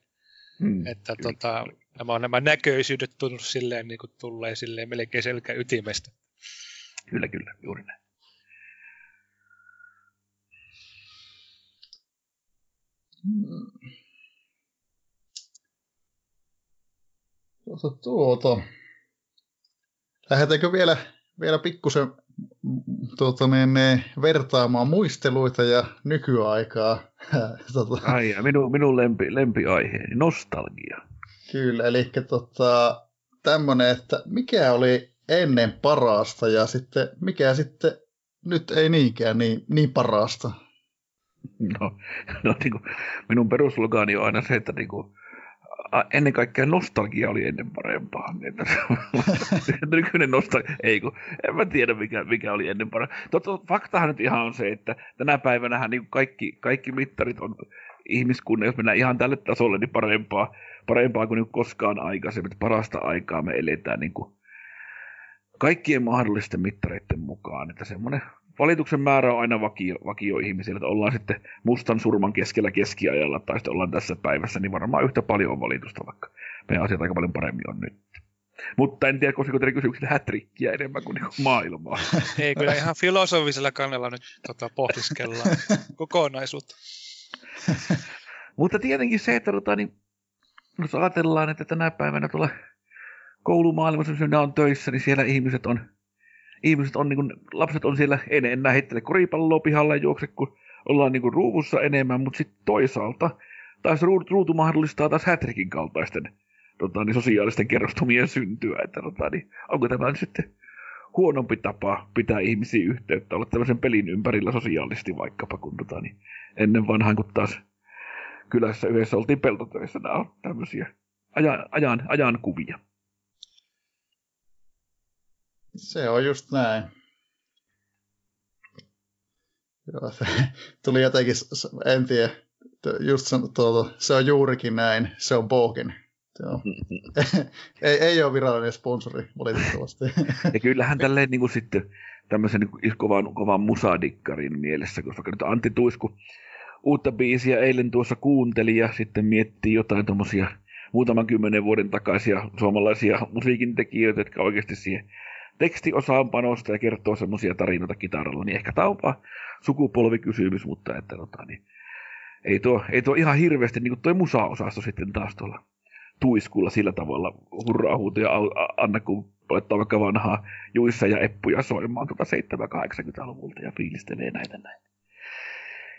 Hmm. Että tota, nämä, on nämä näköisyydet tullut silleen, niin kuin tulee silleen melkein selkä ytimestä. Kyllä, kyllä, juuri näin. Hmm. Tuota, tuota. Lähdetäänkö vielä, vielä pikkusen tuota, niin, niin, vertaamaan muisteluita ja nykyaikaa? tota, Ai, ja minun, minun lempi, lempiaiheeni, nostalgia. kyllä, eli tota, tämmöinen, että mikä oli ennen parasta ja sitten mikä sitten nyt ei niinkään niin, niin parasta. No, no niin kuin, minun peruslogaani on aina se, että niin kuin, ennen kaikkea nostalgia oli ennen parempaa. Nykyinen nostalgia, ei kun, en mä tiedä mikä, mikä oli ennen parempaa. Totta, faktahan nyt ihan on se, että tänä päivänä niin kaikki, kaikki mittarit on ihmiskunnan, jos mennään ihan tälle tasolle, niin parempaa, parempaa kuin, niin koskaan aikaisemmin. Parasta aikaa me eletään niin kuin kaikkien mahdollisten mittareiden mukaan. Että semmoinen valituksen määrä on aina vakio, vakio ihmisillä, että ollaan sitten mustan surman keskellä keskiajalla tai sitten ollaan tässä päivässä, niin varmaan yhtä paljon on valitusta, vaikka meidän asiat aika paljon paremmin on nyt. Mutta en tiedä, koska teidän kysymyksillä hätrikkiä enemmän kuin, niin kuin maailmaa. Ei kyllä ihan filosofisella kannella nyt tota, pohdiskellaan kokonaisuutta. Mutta tietenkin se, että tota, niin, jos ajatellaan, että tänä päivänä tuolla koulumaailmassa, missä on töissä, niin siellä ihmiset on, ihmiset on niin kuin, lapset on siellä en enää heittele koripalloa pihalla ja juokse, kun ollaan niin kuin ruuvussa enemmän, mutta sitten toisaalta taas ruutu, ruutu mahdollistaa taas hätrikin kaltaisten tota, niin sosiaalisten kerrostumien syntyä, että tota, niin, onko tämä nyt sitten huonompi tapa pitää ihmisiä yhteyttä, olla tämmöisen pelin ympärillä sosiaalisesti vaikkapa, kun tota, niin ennen vanhaan, kun taas kylässä yhdessä oltiin peltotöissä, nämä on tämmöisiä ajan, ajan, ajan kuvia. Se on just näin. Joo, se tuli jotenkin, en tiedä, just san- tuota, se on juurikin näin, se on Bogen. Joo. ei, ei ole virallinen sponsori, valitettavasti. Ja kyllähän tälleen niin kuin sitten tämmöisen niin kuin kovan, kovan musadikkarin mielessä, koska nyt Antti Tuisku uutta biisiä eilen tuossa kuunteli ja sitten miettii jotain tuommoisia muutaman kymmenen vuoden takaisia suomalaisia musiikintekijöitä, jotka oikeasti siihen tekstiosaan panosta ja kertoo semmoisia tarinoita kitaralla, niin ehkä tämä on sukupolvikysymys, mutta että tota, niin, ei, tuo, ei tuo ihan hirveästi, niin kuin toi musa-osasto sitten taas tuolla tuiskulla sillä tavalla hurraa huutoja anna, kun laittaa vaikka vanhaa juissa ja eppuja soimaan tuota 7-80-luvulta ja fiilistelee näitä näin.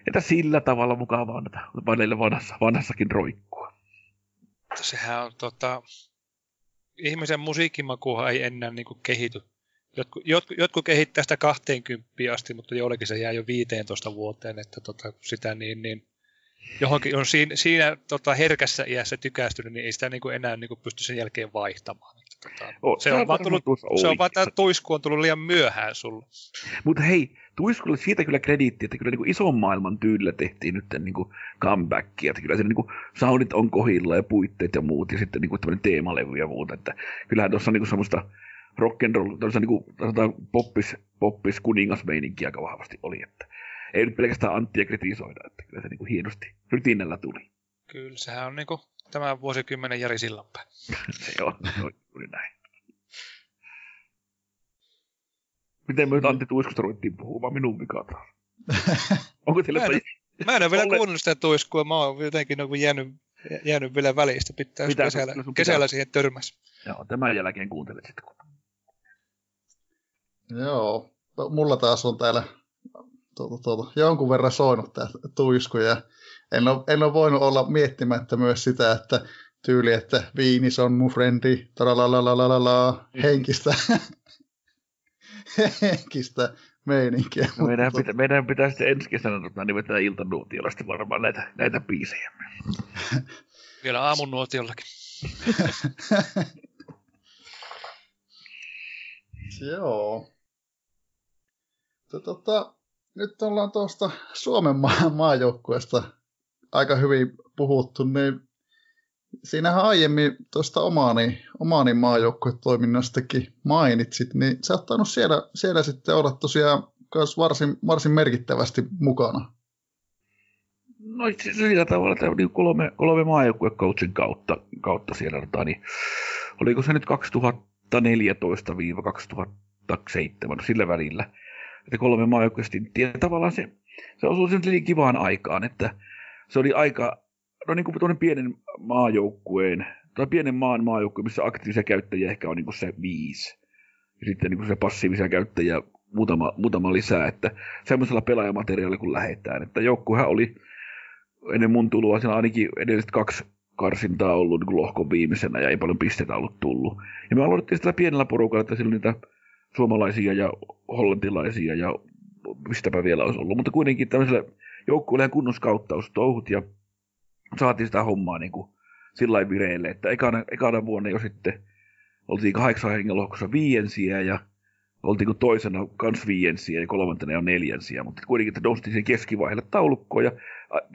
Että sillä tavalla mukavaa näitä välillä vanhassa, vanhassakin roikkua. Sehän on tota, ihmisen musiikkimakuhan ei enää niin kuin kehity. Jotkut, jotkut, jotkut kehittää sitä 20 asti, mutta joillekin se jää jo 15 vuoteen, että tota, sitä niin, niin johonkin on siinä, siinä tota, herkässä iässä tykästynyt, niin ei sitä niin kuin enää niin kuin pysty sen jälkeen vaihtamaan. Tota, Oh, se, on vaan tullut, se on vaan tämä tuisku on tullut liian myöhään sulle. Mutta hei, Tuiskulle siitä kyllä krediitti, että kyllä niin kuin ison maailman tyylillä tehtiin nyt niin kuin comebackia. Että kyllä siinä niin kuin soundit on kohilla ja puitteet ja muut ja sitten niin kuin tämmöinen teemalevy ja muuta. Että kyllähän tuossa on niin kuin semmoista rock and roll, tämmöistä niin kuin, poppis, poppis kuningasmeininkiä aika vahvasti oli. Että ei nyt pelkästään Anttia kritisoida, että kyllä se niin kuin hienosti rytinällä tuli. Kyllä, sehän on niin kuin tämän vuosikymmenen Jari Sillanpää. Se on, se on juuri näin. Miten me nyt Antti Tuiskusta ruvettiin puhumaan minun vika taas? Onko teillä Mä en- Mä en ole vielä Olle- kuunnellut sitä tuiskua, mä oon jotenkin niin jäänyt, jäänyt vielä välistä, pitää Pitää, kesällä, pitää. kesällä siihen törmäs. Joo, tämän jälkeen kuuntelet sitten. Joo, mulla taas on täällä tuota, tuota, jonkun verran soinut tämä tuisku ja en ole, en ole voinut olla miettimättä myös sitä, että tyyli, että viinis on mun frendi, tralalalalala, henkistä, henkistä meininkiä. No meidän, Mutta- pitä, meidän pitää sitten ensi kesänä tota, nimetä iltanuutiolla sitten varmaan näitä, näitä biisejä. Vielä aamun nuotiollakin. Joo. Tota, nyt ollaan tuosta Suomen maa- maajoukkueesta aika hyvin puhuttu, niin siinähän aiemmin tuosta omani, omani maajoukkuetoiminnastakin mainitsit, niin sä oot tainnut siellä, siellä sitten olla tosiaan kans varsin, varsin merkittävästi mukana. No itse sillä tavalla, että niin kolme, kolme maajoukkuecoachin kautta, kautta siellä, tota, niin, oliko se nyt 2014-2007, no sillä välillä, että kolme maajoukkuestinttiä. Ja tavallaan se, se osui sen kivaan aikaan, että se oli aika, no niin kuin pienen maajoukkueen, tai pienen maan maajoukkue, missä aktiivisia käyttäjiä ehkä on niin kuin se viisi. Ja sitten niin kuin se passiivisia käyttäjiä muutama, muutama lisää, että semmoisella pelaajamateriaalilla kun lähetään. Että joukkuehan oli ennen mun tuloa siellä ainakin edelliset kaksi karsintaa ollut niin lohkon viimeisenä ja ei paljon pisteitä ollut tullut. Ja me aloitettiin sitä pienellä porukalla, että siellä oli niitä suomalaisia ja hollantilaisia ja mistäpä vielä olisi ollut. Mutta kuitenkin tämmöisellä joukkueelle kunnoskauttaustouhut ja saatiin sitä hommaa niin kuin sillä lailla vireille, että ekana, ekana vuonna jo sitten oltiin kahdeksan hengen lohkossa viiensiä ja oltiin kuin toisena kans viiensiä ja kolmantena jo neljänsiä, mutta kuitenkin että noustiin siihen keskivaiheelle taulukkoon ja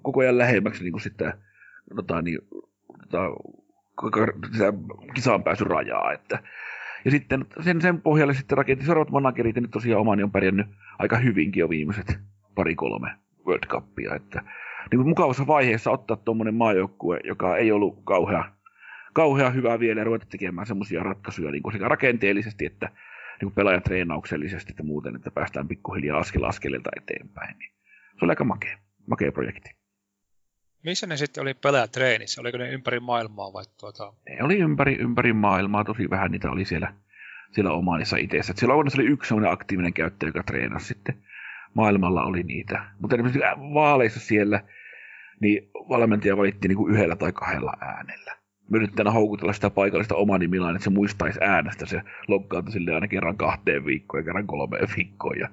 koko ajan lähemmäksi niin kuin sitä, tota, niin, tota, sitä kisaan pääsy rajaa. Että. Ja sitten sen, sen pohjalle sitten rakentti seuraavat managerit ja nyt tosiaan omani on pärjännyt aika hyvinkin jo viimeiset pari-kolme World Cupia. Että, niin kuin mukavassa vaiheessa ottaa tuommoinen maajoukkue, joka ei ollut kauhea, kauhea hyvä vielä ja ruveta tekemään semmoisia ratkaisuja niin kuin sekä rakenteellisesti että niin kuin pelaajatreenauksellisesti että muuten, että päästään pikkuhiljaa askel askeleelta eteenpäin. Niin se oli aika makea, makea projekti. Missä ne sitten oli pelaajatreenissä? Oliko ne ympäri maailmaa vai tuota... Ne oli ympäri, ympäri maailmaa, tosi vähän niitä oli siellä, siellä Omanissa itse. Siellä onneksi oli yksi sellainen aktiivinen käyttäjä, joka treenasi sitten. Maailmalla oli niitä. Mutta esimerkiksi vaaleissa siellä, niin valmentaja valittiin niin kuin yhdellä tai kahdella äänellä. Me yritetään houkutella sitä paikallista omanimilaan, että se muistaisi äänestä. Se loggautui sille aina kerran kahteen viikkoon ja kerran kolmeen viikkoon. Ja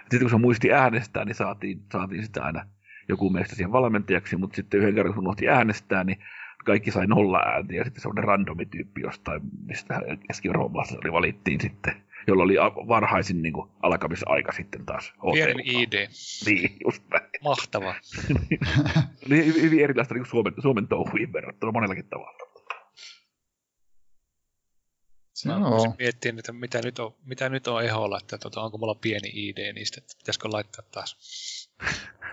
sitten kun se muisti äänestää, niin saatiin, saatiin sitä aina joku meistä siihen valmentajaksi, mutta sitten yhden kerran kun unohti äänestää, niin kaikki sai nolla ääntä ja sitten semmoinen randomityyppi jostain, mistä Keski-Euroopassa oli valittiin sitten, jolla oli varhaisin niin kuin, alkamisaika sitten taas. Pienen HTK. ID. Niin, just näin. Mahtavaa. Oli hyvin, hyvin erilaista niin Suomen, Suomen touhuihin verrattuna monellakin tavalla. Joo. voisin miettiä, että mitä nyt on, mitä nyt on eholla, että tota, onko mulla pieni ID niistä, että pitäisikö laittaa taas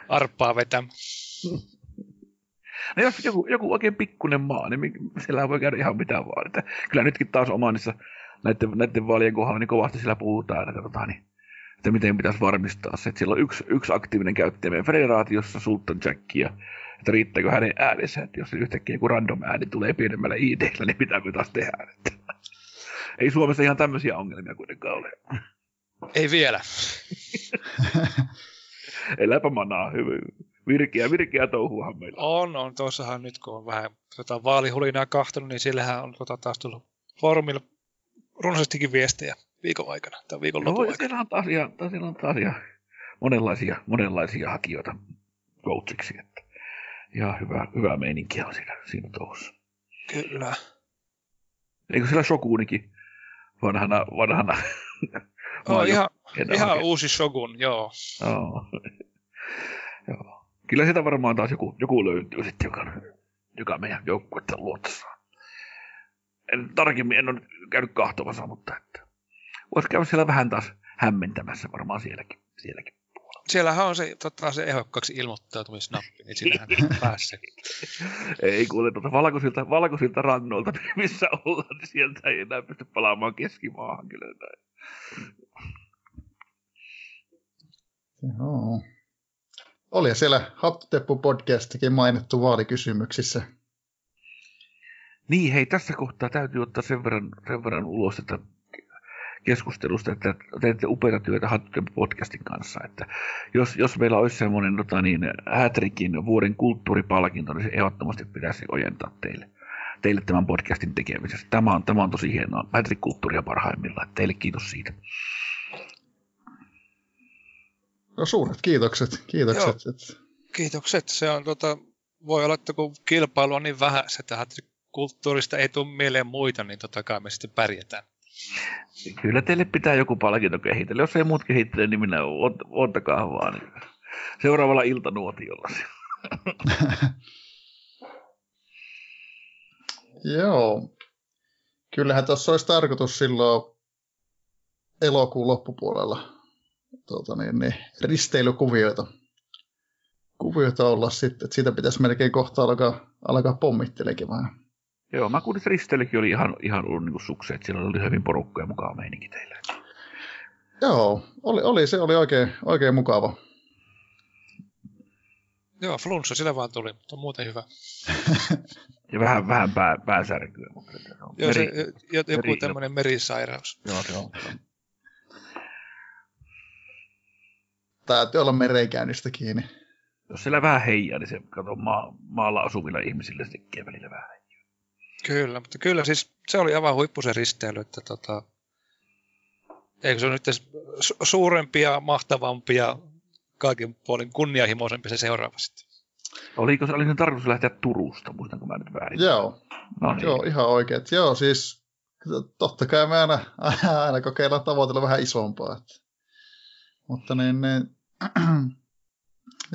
arppaa vetämään. No jos joku, joku oikein pikkunen maa, niin siellä voi käydä ihan mitä vaan. Että kyllä nytkin taas omanissa näiden, näiden vaalien kohdalla niin kovasti siellä puhutaan, että, tota, niin, että miten pitäisi varmistaa se, että siellä on yksi, yksi aktiivinen käyttäjä meidän federaatiossa, Sultan Jack, ja että riittääkö hänen äänensä, että jos yhtäkkiä joku random ääni tulee pienemmällä IDllä, niin me taas tehdään. Että. Ei Suomessa ihan tämmöisiä ongelmia kuitenkaan ole. Ei vielä. Eläpä manaa, hyvin. Virkeä, virkeä touhuahan meillä on. On. Tuossahan nyt, kun on vähän tota, vaalihulinaa kahtonut, niin sillähän on tota, taas tullut foorumilla runsaastikin viestejä viikon aikana tai viikon Joo, lopun aikana. siellä on taas, ihan, taas, siellä on taas ihan monenlaisia, monenlaisia hakijoita coachiksi. Että. ihan hyvä, hyvä meininki on siinä, siinä touhussa. Kyllä. Eikö siellä Shokunikin vanhana, vanhana Oh, ihan, ihan uusi Shogun, joo. Oh. joo. Kyllä sitä varmaan taas joku, joku löytyy sitten, joka, joka meidän joukkuetta luotossa. En tarkemmin, en ole käynyt kahtomassa, mutta että voisi käydä siellä vähän taas hämmentämässä varmaan sielläkin. sielläkin Siellähän on se, totta, se ehdokkaaksi ilmoittautumisnappi, niin sinnehän pääsee. ei kuule tuota valkoisilta, valkoisilta rannoilta, missä ollaan, niin sieltä ei enää pysty palaamaan keskimaahan kyllä. Näin. Joo. Oli siellä Hattuteppu podcastikin mainittu vaalikysymyksissä. Niin, hei, tässä kohtaa täytyy ottaa sen verran, sen verran ulos, että keskustelusta, että teette upeita työtä Hattutemppu podcastin kanssa. Että jos, jos meillä olisi semmoinen tota niin, Hätrikin vuoden kulttuuripalkinto, niin se ehdottomasti pitäisi ojentaa teille, teille tämän podcastin tekemisessä. Tämä on, tämä on tosi hienoa. Hätrik-kulttuuria parhaimmillaan. Teille kiitos siitä. No suuret kiitokset. Kiitokset. Kiitokset. Se on tota, voi olla, että kun kilpailu on niin vähän, että kulttuurista ei tule mieleen muita, niin totta kai me sitten pärjätään. Kyllä teille pitää joku palkinto kehitellä. Jos ei muut kehittele, niin minä ottakaa vaan. Seuraavalla iltanuotiolla. Joo. Kyllähän tuossa olisi tarkoitus silloin elokuun loppupuolella tuota niin, niin, risteilykuvioita kuvioita olla sitten, että siitä pitäisi melkein kohta alkaa, alkaa pommittelemaan vähän. Joo, mä kuulin, että Risteilläkin oli ihan, ihan ollut niin sukse, että siellä oli hyvin porukkoja mukaan meininki teille. Joo, oli, oli, se oli oikein, oikein mukava. Joo, flunssa sillä vaan tuli, mutta muuten hyvä. ja vähän, vähän pää, pääsärkyä. Mutta se on Joo, meri, se, joku meri, tämmöinen merisairaus. Joo, se on. Täytyy olla merenkäynnistä kiinni. Jos siellä vähän heijaa, niin se kato, maa, maalla asuvilla ihmisillä se tekee välillä vähän heijaa. Kyllä, mutta kyllä siis se oli aivan huippu se risteily, että tota, eikö se ole nyt suurempia, mahtavampia, kaiken puolin kunnianhimoisempi se seuraava sitten. Oliko se, oli tarkoitus lähteä Turusta, muistanko mä nyt väärin? Joo, no niin. joo ihan oikein. Joo, siis totta kai me aina, aina kokeillaan tavoitella vähän isompaa. Että. Mutta niin, niin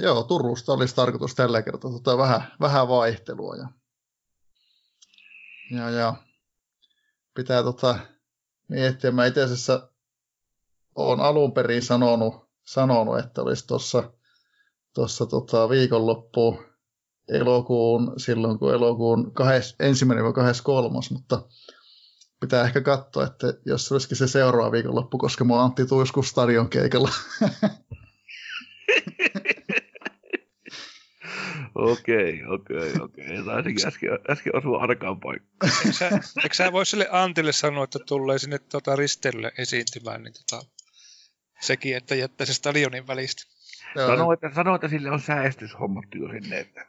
joo, Turusta olisi tarkoitus tällä kertaa tota, vähän, vähän vaihtelua. Ja, ja, ja pitää tota, miettiä. Mä itse asiassa olen alun perin sanonut, sanonut että olisi tuossa tossa, tota, viikonloppu elokuun, silloin kun elokuun kahes, ensimmäinen vai kahes kolmas, mutta pitää ehkä katsoa, että jos olisikin se seuraava viikonloppu, koska oon Antti Tuisku stadion keikalla. Okei, okei, okei. Taisinkin äsken, äsken osua arkaan paikkaan. Eikö sä, eikö sä voi sille Antille sanoa, että tulee sinne tota ristelylle esiintymään, niin tota, sekin, että jättää se stadionin välistä. Sano, että, sano, että sille on säästyshommattu jo sinne, että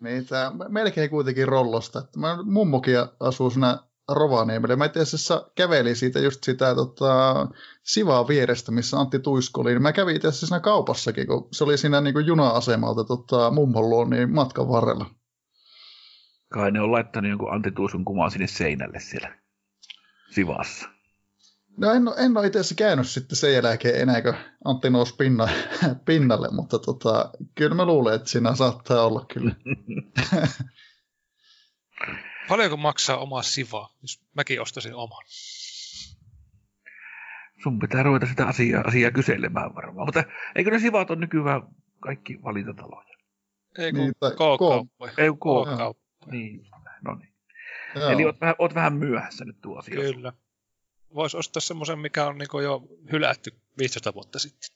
niin, tämä melkein kuitenkin rollosta. Että mä mummokin asuu siinä Rovaniemellä. Mä itse asiassa kävelin siitä just sitä tota, Sivaa vierestä, missä Antti Tuisko oli. Mä kävin itse asiassa siinä kaupassakin, kun se oli siinä niin kuin juna-asemalta tota, mummon luo, niin matkan varrella. Kai ne on laittanut jonkun Antti Tuiskon kuvan sinne seinälle siellä Sivassa. No en, en ole itse asiassa käynyt sitten sen jälkeen enää, kun Antti nousi pinna, pinnalle, mutta tota, kyllä mä luulen, että siinä saattaa olla kyllä. Paljonko maksaa oma siva, jos mäkin ostaisin oman? Sun pitää ruveta sitä asiaa, asiaa kyselemään varmaan, mutta eikö ne sivat on nykyään kaikki valintataloja? Ei kun niin, K-kauppoja. Ei kun K-kauppoja. Niin, no niin. Joo. Eli oot vähän, oot vähän myöhässä nyt tuo asia. Kyllä voisi ostaa semmoisen, mikä on niin jo hylätty 15 vuotta sitten.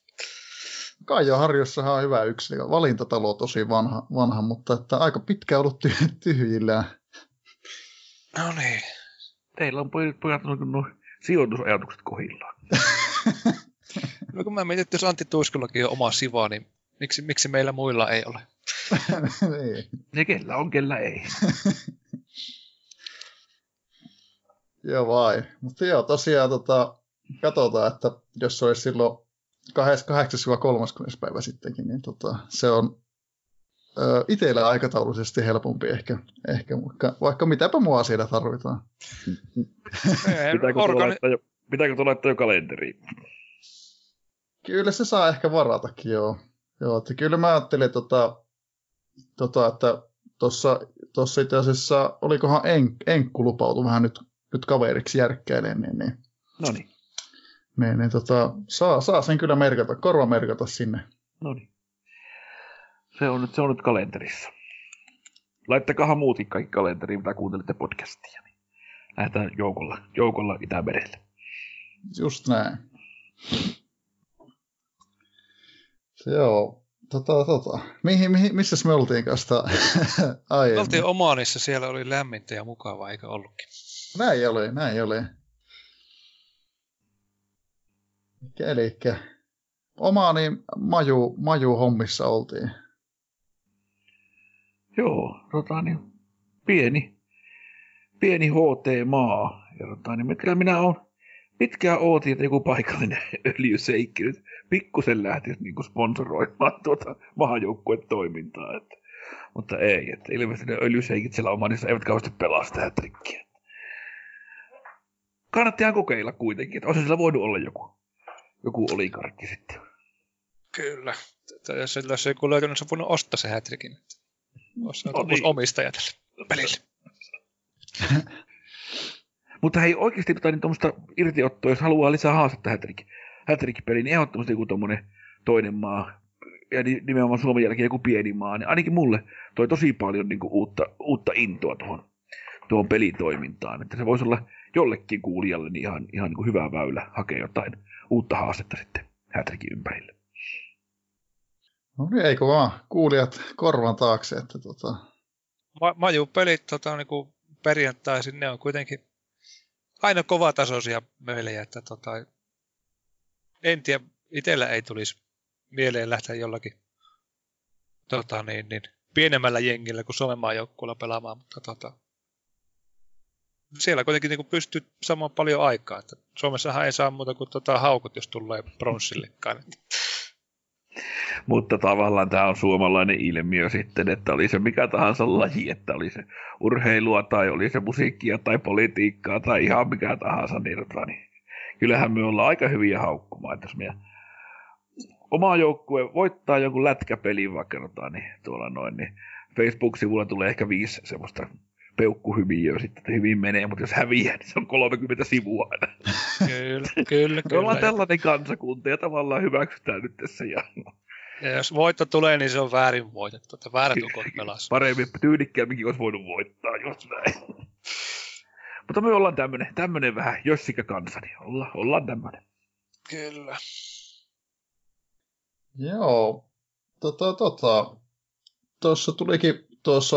Kaijo Harjossahan on hyvä yksi valintatalo tosi vanha, vanha mutta että aika pitkä ollut ty- tyhjillään. No niin. Teillä on pojat, pojat nuo sijoitusajatukset kohillaan. no kun mä mietin, että jos Antti Tuiskulakin on oma siva, niin miksi, miksi meillä muilla ei ole? niin. Ne kellä on, kellä ei. Joo vai. Mutta joo, tosiaan tota, katsotaan, että jos se olisi silloin 28-30 päivä sittenkin, niin tota, se on itsellä aikataulullisesti helpompi ehkä, ehkä vaikka, vaikka mitäpä mua siellä tarvitaan. pitääkö, organi- tulla laittaa jo, pitääkö tulla laittaa jo kalenteri? Kyllä se saa ehkä varatakin, joo. joo että kyllä mä ajattelin, tota, tota, että tuossa tossa itse asiassa, olikohan en, Enkku lupautu vähän nyt, nyt kaveriksi järkkäilemään, niin, niin, no niin. niin, niin tota, saa, saa, sen kyllä merkata, korva merkata sinne. No niin. Se on, nyt, se on nyt kalenterissa. Laittakahan muutin kaikki kalenteriin, mitä kuuntelette podcastia. Niin lähdetään joukolla, joukolla Itämerelle. Just näin. Se joo. Tota, tota. Mihin, mihin, missä me oltiin kanssa aiemmin? Me oltiin Omanissa, siellä oli lämmintä ja mukavaa, eikö ollutkin? Näin oli, näin oli. Eli Omaani maju, maju hommissa oltiin. Joo, tota niin, pieni, pieni HT-maa. Ja tota niin, kyllä minä olen pitkään ootin, että joku paikallinen öljyseikki nyt pikkusen lähtisi niin kuin sponsoroimaan tuota maajoukkuetoimintaa. Että, mutta ei, että ilmeisesti ne öljyseikit siellä omanissa eivät kauheasti pelasta tätä trikkiä. Kannattaa kokeilla kuitenkin, että olisi sillä voinut olla joku, joku olikarkki sitten. Kyllä. Tai jos, jos joku löytynyt, se on voinut ostaa se hätrikin. Olisi no, niin. omistaja tälle pelille. Mutta hei, oikeasti tota, niin tuommoista irtiottoa, jos haluaa lisää haastetta hätrikin, hätrikin-peliin, niin ehdottomasti joku tuommoinen toinen maa, ja nimenomaan Suomen jälkeen joku pieni maa, niin ainakin mulle toi tosi paljon niin kuin, uutta, uutta intoa tuohon, tuohon pelitoimintaan. Että se voisi olla jollekin kuulijalle niin ihan, ihan niin kuin hyvä väylä hakea jotain uutta haastetta sitten hätrikin ympärille. No niin, eikö vaan kuulijat korvan taakse, että tota... Ma- majupelit tota, niin kuin perjantaisin, ne on kuitenkin aina kovatasoisia möilejä, että tota, en tiedä, itsellä ei tulisi mieleen lähteä jollakin tota, niin, niin, pienemmällä jengillä kuin Suomen maajoukkueella pelaamaan, mutta tota, siellä kuitenkin niin pystyy saamaan paljon aikaa. Että Suomessahan ei saa muuta kuin tota, haukut, jos tulee bronssillekaan. Mutta tavallaan tämä on suomalainen ilmiö sitten, että oli se mikä tahansa laji, että oli se urheilua tai oli se musiikkia tai politiikkaa tai ihan mikä tahansa, niin, tota, niin kyllähän me ollaan aika hyviä haukkumaan, että jos meidän oma joukkue voittaa jonkun lätkäpelin vaikka tota, niin, tuolla noin, niin Facebook-sivulla tulee ehkä viisi semmoista peukkuhymiöä sitten, että hyvin menee, mutta jos häviää, niin se on 30 sivua aina. Kyllä, kyllä. Me ollaan tällainen kansakunta ja tavallaan hyväksytään nyt tässä. Ja, ja jos voitto tulee, niin se on väärin voitettu, että väärät ukot pelas. Paremmin, tyylikkäämminkin olisi voinut voittaa, jos näin. Mutta me ollaan tämmönen, tämmönen vähän jossikä kansa, niin olla, ollaan tämmönen. Kyllä. Joo. Tota, tota. Tuossa tulikin tuossa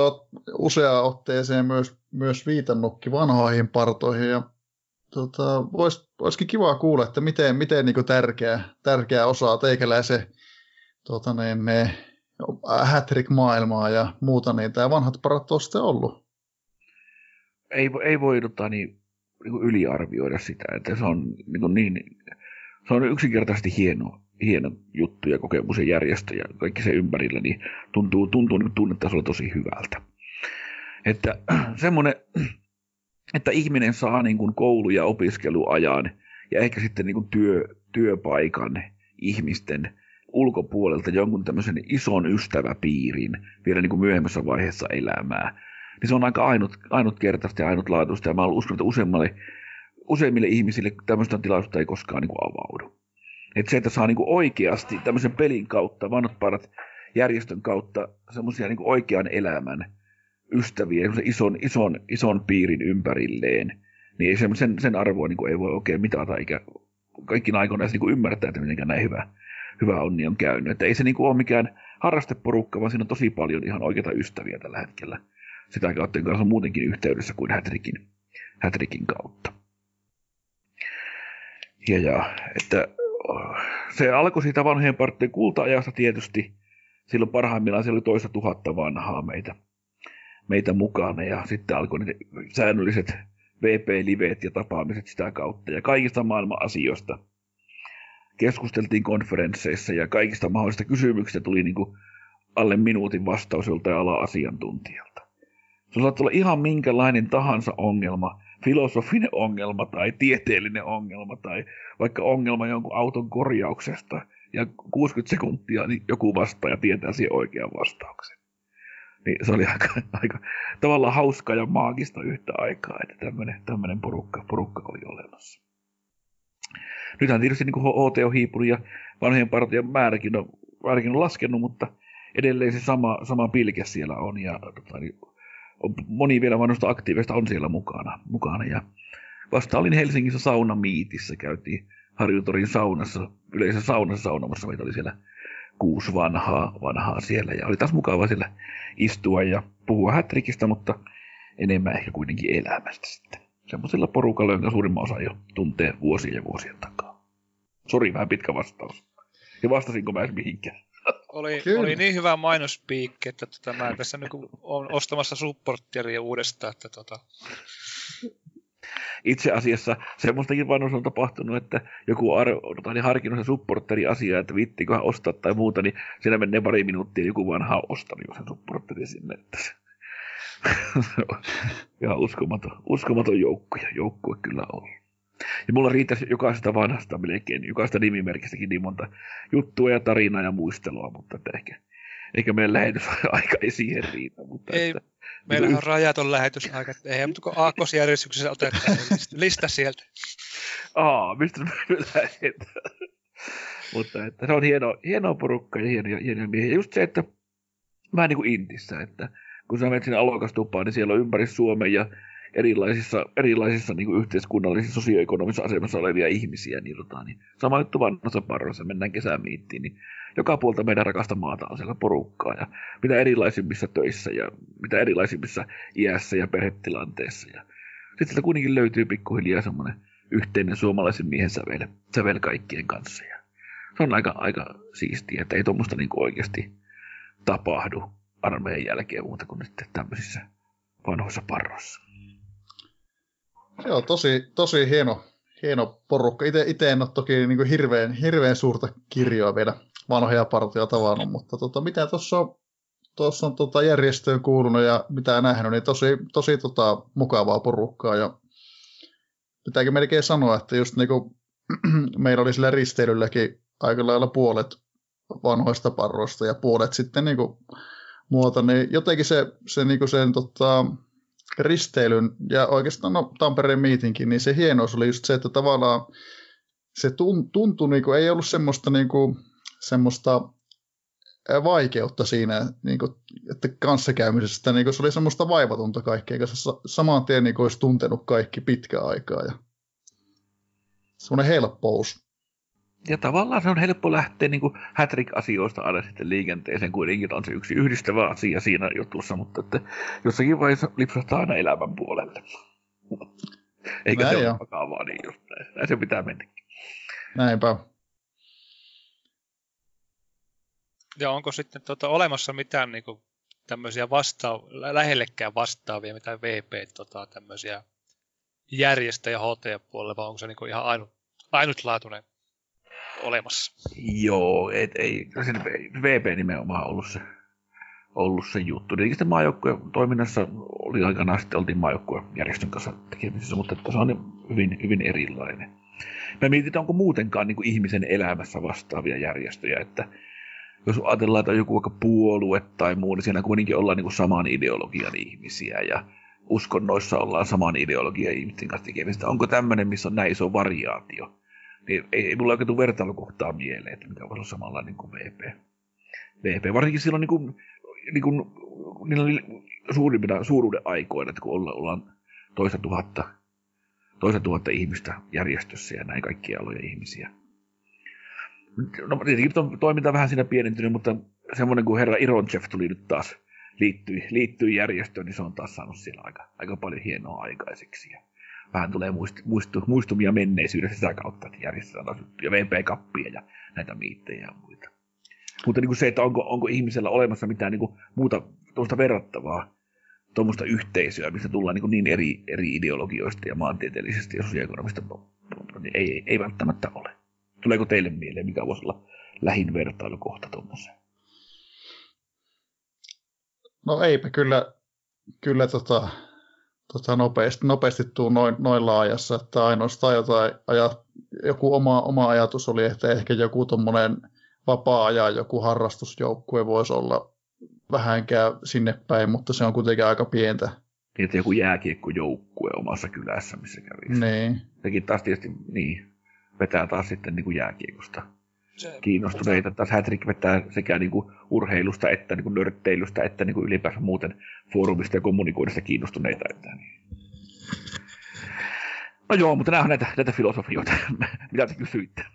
useaan otteeseen myös, myös viitannutkin vanhoihin partoihin ja tota, vois, olisikin kiva kuulla, että miten, miten niin tärkeä, tärkeä osa teikäläisen tota, niin, ne, Hattrick-maailmaa ja muuta, niin tämä vanhat parat on sitten ollut. Ei, ei voi tota, niin, niin yliarvioida sitä, että se on niin, niin se on yksinkertaisesti hieno, hieno juttu ja kokemus ja järjestö ja kaikki se ympärillä, niin tuntuu, tuntuu niin tunnetasolla tosi hyvältä. Että semmoinen, että ihminen saa niin kuin koulu- ja opiskeluajan ja ehkä sitten niin kuin työ, työpaikan ihmisten ulkopuolelta jonkun tämmöisen ison ystäväpiirin vielä niin kuin myöhemmässä vaiheessa elämää, niin se on aika ainut, ainutkertaista ja ainutlaatuista. Ja mä uskon, että useammalle, useimmille ihmisille tämmöistä tilausta ei koskaan niin kuin avaudu. Että se, että saa niin kuin oikeasti tämmöisen pelin kautta, vanhat parat järjestön kautta semmoisia niin oikean elämän ystäviä, ison, ison, ison piirin ympärilleen, niin sen, sen arvoa niin kuin ei voi oikein mitata, eikä kaikki aikoina niin ymmärtää, että miten näin hyvä, hyvä onni on käynyt. Että ei se niin kuin ole mikään harrasteporukka, vaan siinä on tosi paljon ihan oikeita ystäviä tällä hetkellä. Sitä kautta kanssa on muutenkin yhteydessä kuin Hätrikin, Hätrikin kautta. Ja, ja että se alkoi siitä vanhojen parttien kulta-ajasta tietysti. Silloin parhaimmillaan siellä oli toista tuhatta vanhaa meitä, meitä mukana ja sitten alkoi ne säännölliset VP-liveet ja tapaamiset sitä kautta ja kaikista maailman asioista. Keskusteltiin konferensseissa ja kaikista mahdollisista kysymyksistä tuli niin kuin alle minuutin vastaus joltain ala-asiantuntijalta. Se saattaa olla ihan minkälainen tahansa ongelma, filosofinen ongelma tai tieteellinen ongelma tai vaikka ongelma jonkun auton korjauksesta ja 60 sekuntia niin joku vastaa ja tietää siihen oikean vastauksen. Niin se oli aika, aika tavallaan hauskaa ja maagista yhtä aikaa, että tämmöinen, porukka, porukka oli olemassa. Nythän tietysti niin HT on hiipunut ja vanhojen partien määräkin on, määräkin on laskenut, mutta edelleen se sama, sama pilke siellä on ja tota, niin, on, moni vielä vanhoista aktiivista on siellä mukana. mukana ja vasta olin Helsingissä saunamiitissä, käytiin Harjutorin saunassa, yleisessä saunassa saunomassa, meitä oli siellä kuusi vanhaa, vanhaa siellä ja oli taas mukava siellä istua ja puhua hätrikistä, mutta enemmän ehkä kuitenkin elämästä sitten. Semmoisella porukalla, jonka suurimman osa jo tuntee vuosien ja vuosien takaa. Sori, vähän pitkä vastaus. Ja vastasinko mä edes mihinkään? Oli, oli niin hyvä mainospiikki, että tota, mä tässä nyt on ostamassa supportteria uudestaan. Että tota... Itse asiassa semmoistakin vanhus on tapahtunut, että joku tota, niin harkinnut se supporteri asiaa, että viittiköhän ostaa tai muuta, niin siinä menee pari minuuttia ja joku vanha on ostanut jo sen supporteri sinne. Että se... Ihan uskomaton, uskomaton joukkue, joukkue kyllä on. Ja mulla riittäisi jokaisesta vanhasta melkein, jokaisesta nimimerkistäkin niin monta juttua ja tarinaa ja muistelua, mutta että ehkä, ehkä meidän lähetysaika ei siihen riitä. Mutta ei, että, meillä on rajaton lähetysaika, ei mutta kun aakkosjärjestyksessä otetaan lista, lista sieltä. Aa, mistä me lähdetään? mutta että se on hieno, hieno porukka ja hieno, hieno miehiä. Just se, että vähän niin kuin Intissä, että kun sä menet sinne alokastupaan, niin siellä on ympäri Suomen ja erilaisissa, erilaisissa niin kuin yhteiskunnallisissa sosioekonomisissa asemassa olevia ihmisiä, niin, tota, niin sama juttu vanhassa parrossa, mennään kesämiittiin, niin joka puolta meidän rakasta maata on siellä porukkaa, ja mitä erilaisimmissa töissä, ja mitä erilaisimmissa iässä ja perhetilanteissa, ja sitten sieltä kuitenkin löytyy pikkuhiljaa semmoinen yhteinen suomalaisen miehen sävel, sävel kaikkien kanssa, ja se on aika, aika siistiä, että ei tuommoista niin oikeasti tapahdu armeijan jälkeen muuta kuin nyt tämmöisissä vanhoissa parroissa. On tosi, tosi hieno, hieno porukka. Itse, en ole toki niin kuin hirveän, hirveän suurta kirjoa vielä vanhoja partioita tavannut, mutta tota, mitä tuossa on, tuossa on tota järjestöön kuulunut ja mitä nähnyt, niin tosi, tosi tota, mukavaa porukkaa. Ja pitääkin melkein sanoa, että just niin kuin, meillä oli sillä risteilylläkin aika lailla puolet vanhoista parroista ja puolet sitten niin kuin, muuta, niin jotenkin se, se niin kuin sen tota, risteilyn ja oikeastaan no, Tampereen miitinkin, niin se hienous oli just se, että tavallaan se tuntui, niin kuin, ei ollut semmoista, niin kuin, semmoista vaikeutta siinä, niin kuin, että kanssakäymisestä, niin kuin, se oli semmoista vaivatonta kaikkea, koska saman tien niin kuin, olisi tuntenut kaikki pitkä aikaa ja semmoinen helppous ja tavallaan se on helppo lähteä niin Hattrick-asioista aina sitten liikenteeseen, kuitenkin on se yksi yhdistävä asia siinä jutussa, mutta että jossakin vaiheessa lipsahtaa aina elämän puolelle. Eikä näin se ole vakavaa, niin just näin. näin se pitää mennäkin. Näinpä. Ja onko sitten tuota, olemassa mitään niin kuin, tämmöisiä vastaa, lähellekään vastaavia, mitä VP tota, tämmöisiä järjestäjä HT-puolella, vai onko se niin kuin ihan ainut, ainutlaatuinen olemassa. Joo, et, ei, se VP nimenomaan ollut se, ollut se juttu. Tietenkin sitten maajoukkueen toiminnassa oli aikanaan sitten oltiin maajoukkueen järjestön kanssa tekemisissä, mutta se on hyvin, hyvin erilainen. Mä mietin, että onko muutenkaan niin kuin ihmisen elämässä vastaavia järjestöjä, että jos ajatellaan, että on joku vaikka puolue tai muu, niin siinä kuitenkin ollaan niin kuin saman ideologian ihmisiä ja uskonnoissa ollaan saman ideologian ihmisten kanssa tekemistä. Onko tämmöinen, missä on näin iso variaatio? Niin ei, ei mulla oikein tule vertailukohtaa mieleen, että mikä voisi olla samanlainen kuin VP. VP, varsinkin silloin niin kuin, niin kuin, niillä oli suurimpina suuruuden aikoina, että kun ollaan, ollaan toista tuhatta, toista tuhatta ihmistä järjestössä ja näin kaikkia aloja ihmisiä. No tietenkin toiminta vähän siinä pienentynyt, mutta semmoinen kuin herra Ironchev tuli nyt taas liittyi, liittyi järjestöön, niin se on taas saanut siellä aika, aika paljon hienoa aikaiseksi. Ja vähän tulee muist, muistu, muistumia menneisyydestä sitä kautta, että järjestetään juttuja, VP-kappia ja näitä miittejä ja muita. Mutta niin kuin se, että onko, onko ihmisellä olemassa mitään niin kuin muuta tuosta verrattavaa, tuommoista yhteisöä, mistä tullaan niin, niin eri, eri ideologioista ja maantieteellisesti ja sosioekonomista, niin ei, ei, ei välttämättä ole. Tuleeko teille mieleen, mikä voisi olla lähin vertailukohta tuommoiseen? No eipä kyllä, kyllä tota, tota nopeasti, nopeasti tuu noin, noin laajassa, että ainoastaan jotain ajat, joku oma, oma ajatus oli, että ehkä joku tuommoinen vapaa-ajan joku harrastusjoukkue voisi olla vähänkään sinne päin, mutta se on kuitenkin aika pientä. Niin, että joku jääkiekkojoukkue omassa kylässä, missä kävisi. Niin. Sekin taas tietysti, niin, vetää taas sitten niin kuin jääkiekosta kiinnostuneita. Taas Hätrik vetää sekä niin kuin urheilusta että niin kuin nörtteilystä että niin kuin ylipäänsä muuten foorumista ja kommunikoinnista kiinnostuneita. Että, niin. No joo, mutta nämä on näitä, näitä filosofioita, mitä te kysyitte.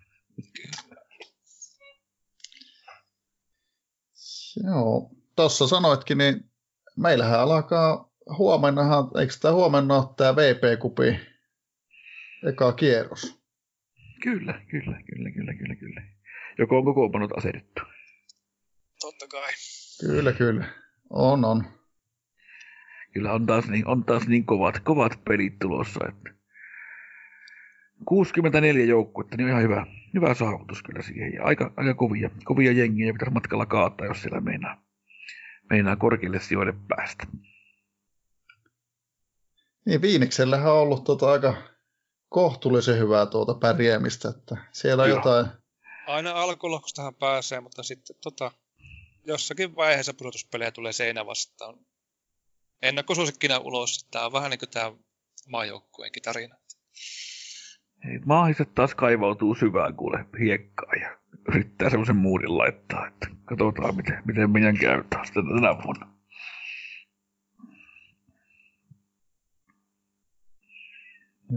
Joo, tuossa sanoitkin, niin meillähän alkaa huomennahan, eikö tämä huomenna ole tämä VP-kupi eka kierros? Kyllä, kyllä, kyllä, kyllä, kyllä, kyllä. Joko on kokoonpanot asetettu? Totta kai. Kyllä, kyllä. On, on. Kyllä on taas niin, on taas niin kovat, kovat pelit tulossa, että 64 joukkuetta, niin on ihan hyvä, hyvä saavutus kyllä siihen. Ja aika, aika kovia, kovia jengiä pitäisi matkalla kaataa, jos siellä meinaa, meinaa korkeille sijoille päästä. Niin, Viiniksellähän on ollut tuota aika kohtuullisen hyvää tuota pärjäämistä, että siellä on Joo. jotain... Aina alkulohkostahan pääsee, mutta sitten tota, jossakin vaiheessa pudotuspelejä tulee seinä vastaan. Ennakkosuosikkina ulos, tämä on vähän niin kuin tämä maajoukkueenkin tarina. Hei, maahiset taas kaivautuu syvään kuule hiekkaa ja yrittää semmoisen muudin laittaa, että katsotaan miten, miten meidän käy taas tänä vuonna.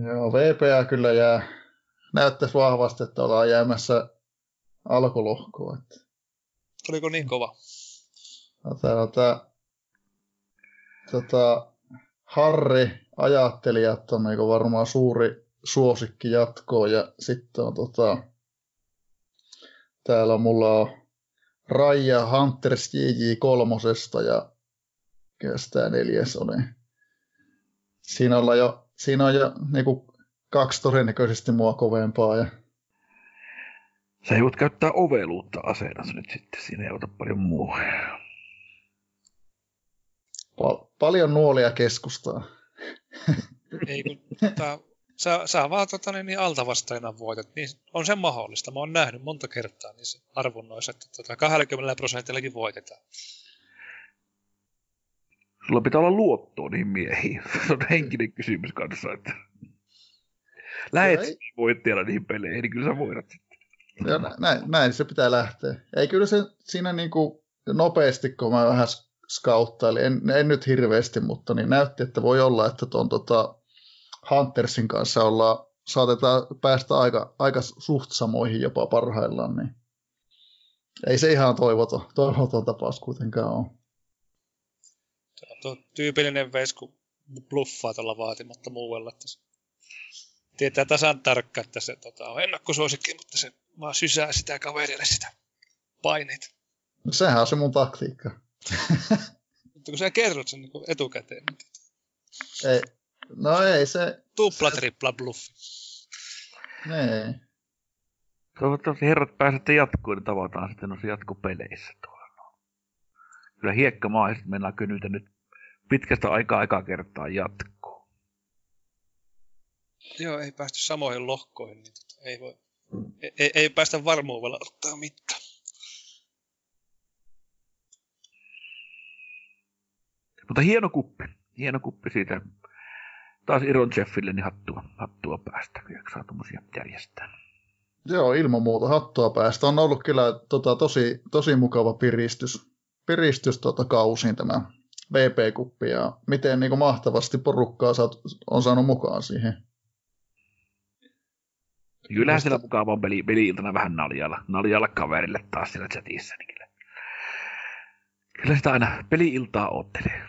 Joo, VPA kyllä jää, näyttäisi vahvasti, että ollaan jäämässä alkulohkoon. Oliko niin kova? No, täällä on tämä tota, Harri ajattelijat on niin varmaan suuri suosikki jatkoon ja sitten on tota, täällä mulla on Raija Hunters JJ kolmosesta ja tämä neljäs on. Niin siinä, jo, siinä on jo niin kuin kaksi todennäköisesti mua kovempaa. Ja... Sä joudut käyttää oveluutta aseena nyt sitten, siinä ei ota paljon muu. Pal- paljon nuolia keskustaa. ei kun tää, sä, sä vaan tota, niin, niin altavastaina voitat, niin on se mahdollista. Mä oon nähnyt monta kertaa niissä arvonnoissa, että tota, 20 prosentillakin voitetaan. Sulla pitää olla luottoa niihin miehiin. Se on henkinen kysymys kanssa, että lähet voittajalla niihin peleihin, niin kyllä sä voidat sitten. Joo, näin, näin, se pitää lähteä. Ei kyllä se siinä niin kuin nopeasti, kun mä vähän skauttailin, en, en nyt hirveästi, mutta niin näytti, että voi olla, että tuon tota Huntersin kanssa ollaan, saatetaan päästä aika, aika suht samoihin jopa parhaillaan, niin ei se ihan toivoton, toivoton tapaus kuitenkaan ole. Tuo tyypillinen vesku bluffaa tuolla vaatimatta muualla, että se tietää tasan tarkka, että se tota, on ennakkosuosikki, mutta se vaan sysää sitä kaverille sitä paineita. No, sehän on se mun taktiikka. mutta kun sä kerrot sen niin etukäteen. Niin... Ei, no ei se... Tupla, tripla, bluffi. Ei. Toivottavasti herrat pääsette jatkoon, niin tavataan sitten noissa jatkopeleissä tuolla. Kyllä hiekkamaiset mennään kynytä nyt pitkästä aikaa aikaa kertaa jatkoon. Joo, ei päästy samoihin lohkoihin, niin tota, ei, voi, ei, ei, päästä varmuudella ottaa mitään. Mutta hieno kuppi. Hieno kuppi siitä. Taas Iron Jeffille niin hattua, hattua päästä, kun jaksaa tuommoisia järjestää. Joo, ilman muuta hattua päästä. On ollut kyllä tota, tosi, tosi mukava piristys, piristys tota, kausiin tämä VP-kuppi ja miten niin kuin mahtavasti porukkaa saat, on saanut mukaan siihen. Kyllähän siellä mukava on peli, peli-iltana vähän naljalla, naljalla kaverille taas siellä chatissa. Niin kyllä. kyllä sitä aina peli-iltaa oottelee.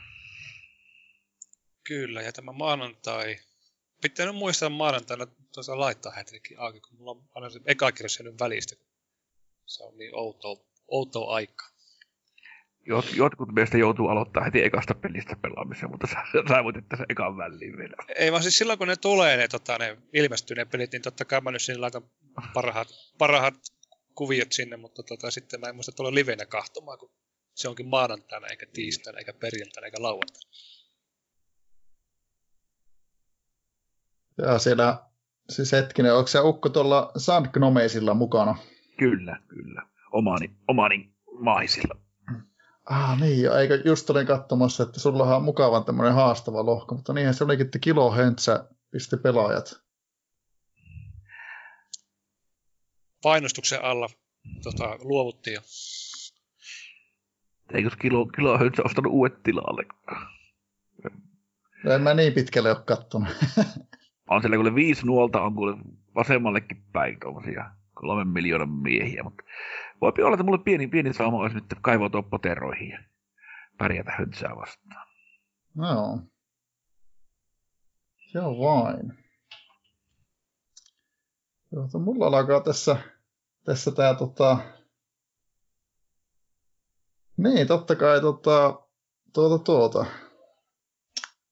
Kyllä, ja tämä maanantai, pitää nyt muistaa maanantaina tuossa laittaa hätrikin auki, kun mulla on aina se eka välistä. Se on niin outo, outo aika. Jot, jotkut meistä joutuu aloittaa heti ekasta pelistä pelaamisen, mutta sä, sä voit että se ekan väliin vielä. Ei vaan siis silloin kun ne tulee, ne, tota, ne ilmestyy ne pelit, niin totta kai mä nyt sinne laitan parhaat, parhaat kuviot sinne, mutta tota, sitten mä en muista tuolla livenä kahtomaan, kun se onkin maanantaina, eikä tiistaina, eikä perjantaina, eikä lauantaina. Ja siellä, siis hetkinen, onko se Ukko tuolla Sandgnomeisilla mukana? Kyllä, kyllä. Omani, omani maisilla. Ah niin, jo, eikö just olin katsomassa, että sulla on mukavan tämmöinen haastava lohko, mutta niinhän se olikin, että kilo höntsä pisti pelaajat. Painostuksen alla tota, luovuttiin jo. Eikö kilo, kilo höntsä ostanut uudet tilalle? No en mä niin pitkälle ole kattonut. on siellä kuule viisi nuolta, on kuule vasemmallekin päin tuommoisia kolmen miljoonan miehiä, mutta voi olla, että mulle pieni, pieni sauma olisi nyt kaivautua poteroihin ja pärjätä höntsää vastaan. No. Se on vain. Joo, mulla alkaa tässä, tässä tää tota... Niin, totta kai tota, tuota, tuota.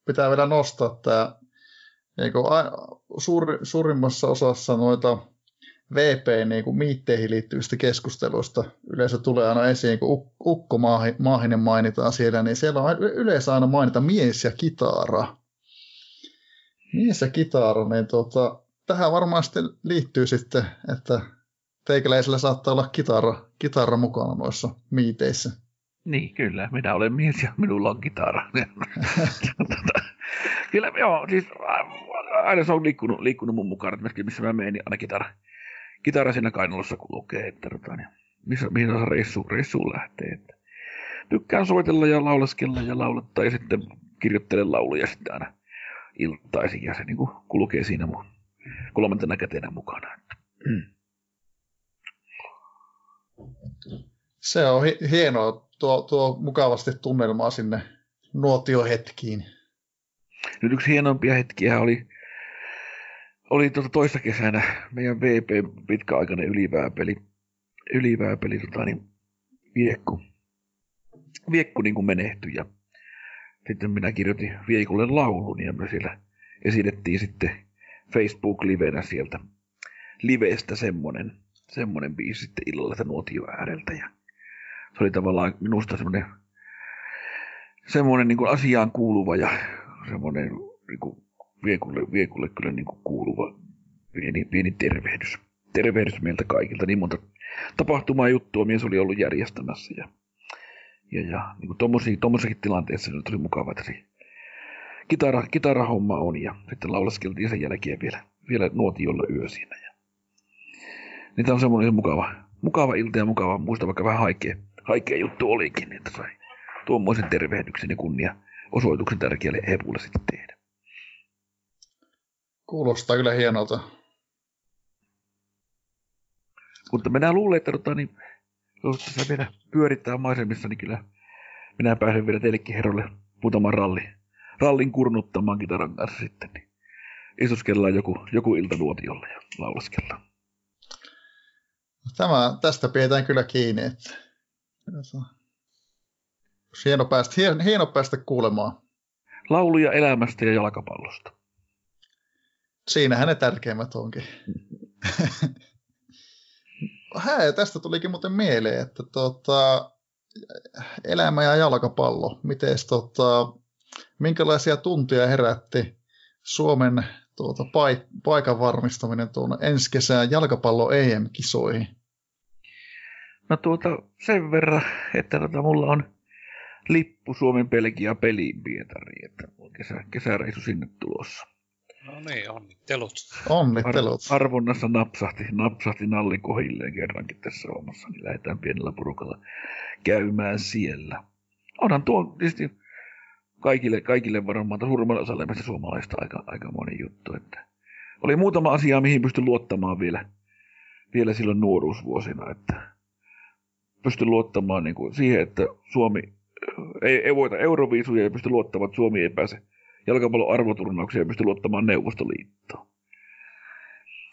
Pitää vielä nostaa tää a, suur, suurimmassa osassa noita VP niin kuin miitteihin liittyvistä keskusteluista yleensä tulee aina esiin, kun Ukko Maahinen mainitaan siellä, niin siellä on yleensä aina mainita mies ja kitara. Mies ja kitara, niin tuota, tähän varmaan sitten liittyy sitten, että teikäläisellä saattaa olla kitara, kitara mukana noissa miiteissä. Niin, kyllä. Minä olen mies ja minulla on kitara. Tota, kyllä, joo, siis aina se on liikkunut, liikkunut mun mukaan, että missä mä menen, niin aina kitara, kitara siinä kainalossa kulkee, että tota, niin, missä, se reissu, reissuun lähtee. Että. Tykkään soitella ja laulaskella ja laulattaa ja sitten kirjoittelen lauluja sitten aina iltaisin ja se niin kuin kulkee siinä mun kolmantena kätenä mukana. Se on hienoa, tuo, tuo mukavasti tunnelmaa sinne nuotiohetkiin. Nyt yksi hienompia hetkiä oli, oli tuota toista kesänä meidän VP pitkäaikainen ylivääpeli, ylivääpeli tota, niin, Viekku. Viekku niin kuin menehtyi ja sitten minä kirjoitin Viekulle laulun ja me siellä esitettiin sitten Facebook-livenä sieltä livestä semmonen, semmonen biisi sitten illalla nuotio ääreltä ja se oli tavallaan minusta semmoinen semmoinen niin asiaan kuuluva ja semmoinen niin kuin viekulle, viekulle kyllä niin kuin kuuluva pieni, pieni tervehdys. Tervehdys meiltä kaikilta. Niin monta tapahtumaa juttua mies oli ollut järjestämässä. Ja, ja, ja niin kuin tommossakin tilanteessa nyt oli mukava, että se kitara, kitarahomma on. Ja sitten laulaskeltiin sen jälkeen vielä, vielä nuotiolla yö siinä. Ja, niin tämä on semmoinen mukava, mukava ilta ja mukava, muista vaikka vähän haikea, haikea juttu olikin, niin että sai tuommoisen tervehdyksen ja kunnia osoituksen tärkeälle Epulle sitten tehdä. Kuulostaa kyllä hienolta. Mutta minä luulen, että tota, niin, jos tässä vielä pyörittää maisemissa, niin kyllä minä pääsen vielä teillekin herrolle muutaman ralli, rallin kurnuttamaan kitaran kanssa sitten. Niin istuskellaan joku, joku ilta nuotiolla ja laulaskellaan. Tämä, tästä pidetään kyllä kiinni, että hieno päästä, hieno päästä kuulemaan. Lauluja elämästä ja jalkapallosta. Siinähän ne tärkeimmät onkin. Hää, tästä tulikin muuten mieleen, että tota, elämä ja jalkapallo, miten tota, minkälaisia tuntia herätti Suomen tuota, paik- paikan varmistaminen tuonne ensi kesään jalkapallo EM-kisoihin? No tuota, sen verran, että tota, mulla on lippu Suomen Belgia peliin Pietariin, että on kesä, kesäreisu sinne tulossa. No niin, onnittelut. Onnittelut. Ar- arvonnassa napsahti, napsahti nalli kohilleen kerrankin tässä omassa, niin lähdetään pienellä porukalla käymään siellä. Onhan tuo tietysti kaikille, kaikille varmaan, suurimmalle osalle meistä suomalaista aika, aika moni juttu. Että oli muutama asia, mihin pystyn luottamaan vielä, vielä silloin nuoruusvuosina, että pystyn luottamaan niin kuin siihen, että Suomi ei, ei voita Euroviisuja ja pysty luottamaan, että Suomi ei pääse jalkapallon arvoturnauksia ja pysty luottamaan Neuvostoliittoon.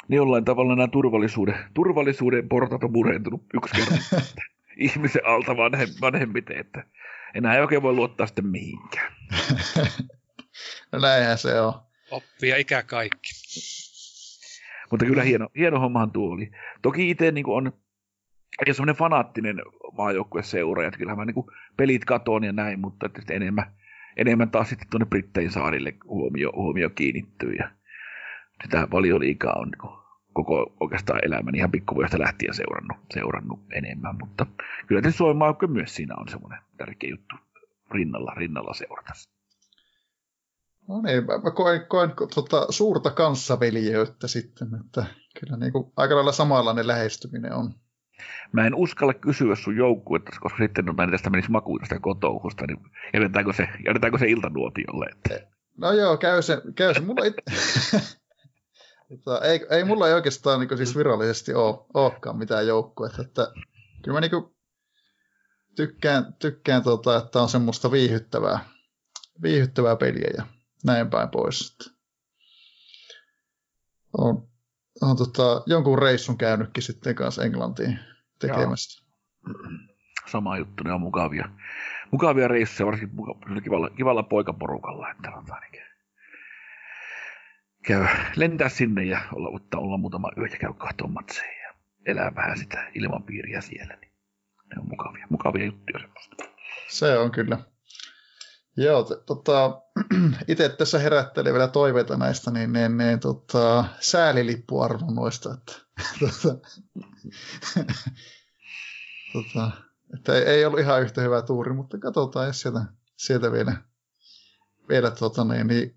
Niin jollain tavalla nämä turvallisuuden, turvallisuuden portat on murentunut yksi kerran ihmisen alta vanhem, vanhemmiten, että enää ei oikein voi luottaa sitten mihinkään. no näinhän se on. Oppia ikä kaikki. Mutta kyllä hieno, hieno hommahan tuo oli. Toki itse niin on, ole semmoinen fanaattinen maajoukkueseura, että kyllähän mä niin pelit katoon ja näin, mutta enemmän, enemmän taas sitten tuonne Brittein saarille huomio, huomio kiinnittyy ja sitä valioliikaa on niin koko oikeastaan elämäni ihan pikkuvuodesta lähtien seurannut, seurannut enemmän, mutta kyllä tietysti Suomen maajoukkue myös siinä on semmoinen tärkeä juttu rinnalla, rinnalla seurata. No niin, mä koen, koen tota, suurta kanssaveljeyttä sitten, että kyllä niin kuin, aika lailla samanlainen lähestyminen on. Mä en uskalla kysyä sun joukkuetta, koska sitten no, tästä menisi makuun tästä kotouhusta, niin jätetäänkö se, jätetäänkö se iltanuotiolle? Että... No joo, käy se. Käy se. Mulla it... Mutta ei, ei mulla ei oikeastaan niin siis virallisesti ole, olekaan mitään joukkuetta. Että kyllä mä niin tykkään, tykkään tota, että on semmoista viihyttävää, viihyttävää peliä ja näin päin pois. On, on tota, jonkun reissun käynytkin sitten kanssa Englantiin tekemässä. Sama juttu, ne on mukavia, mukavia reissuja, varsinkin kivalla, kivalla poikaporukalla. Että on niin käy, lentää sinne ja olla, ottaa olla muutama yö ja käy kahtoon matseja ja elää vähän sitä ilmapiiriä siellä. Niin ne on mukavia, mukavia juttuja semmoista. Se on kyllä. Joo, tota, itse tässä herättelee vielä toiveita näistä, niin ne, ne tota, säälilippuarvon noista, että, tota, tota, että ei, ei, ollut ihan yhtä hyvä tuuri, mutta katsotaan, jos sieltä, sieltä vielä, vielä tota, niin, niin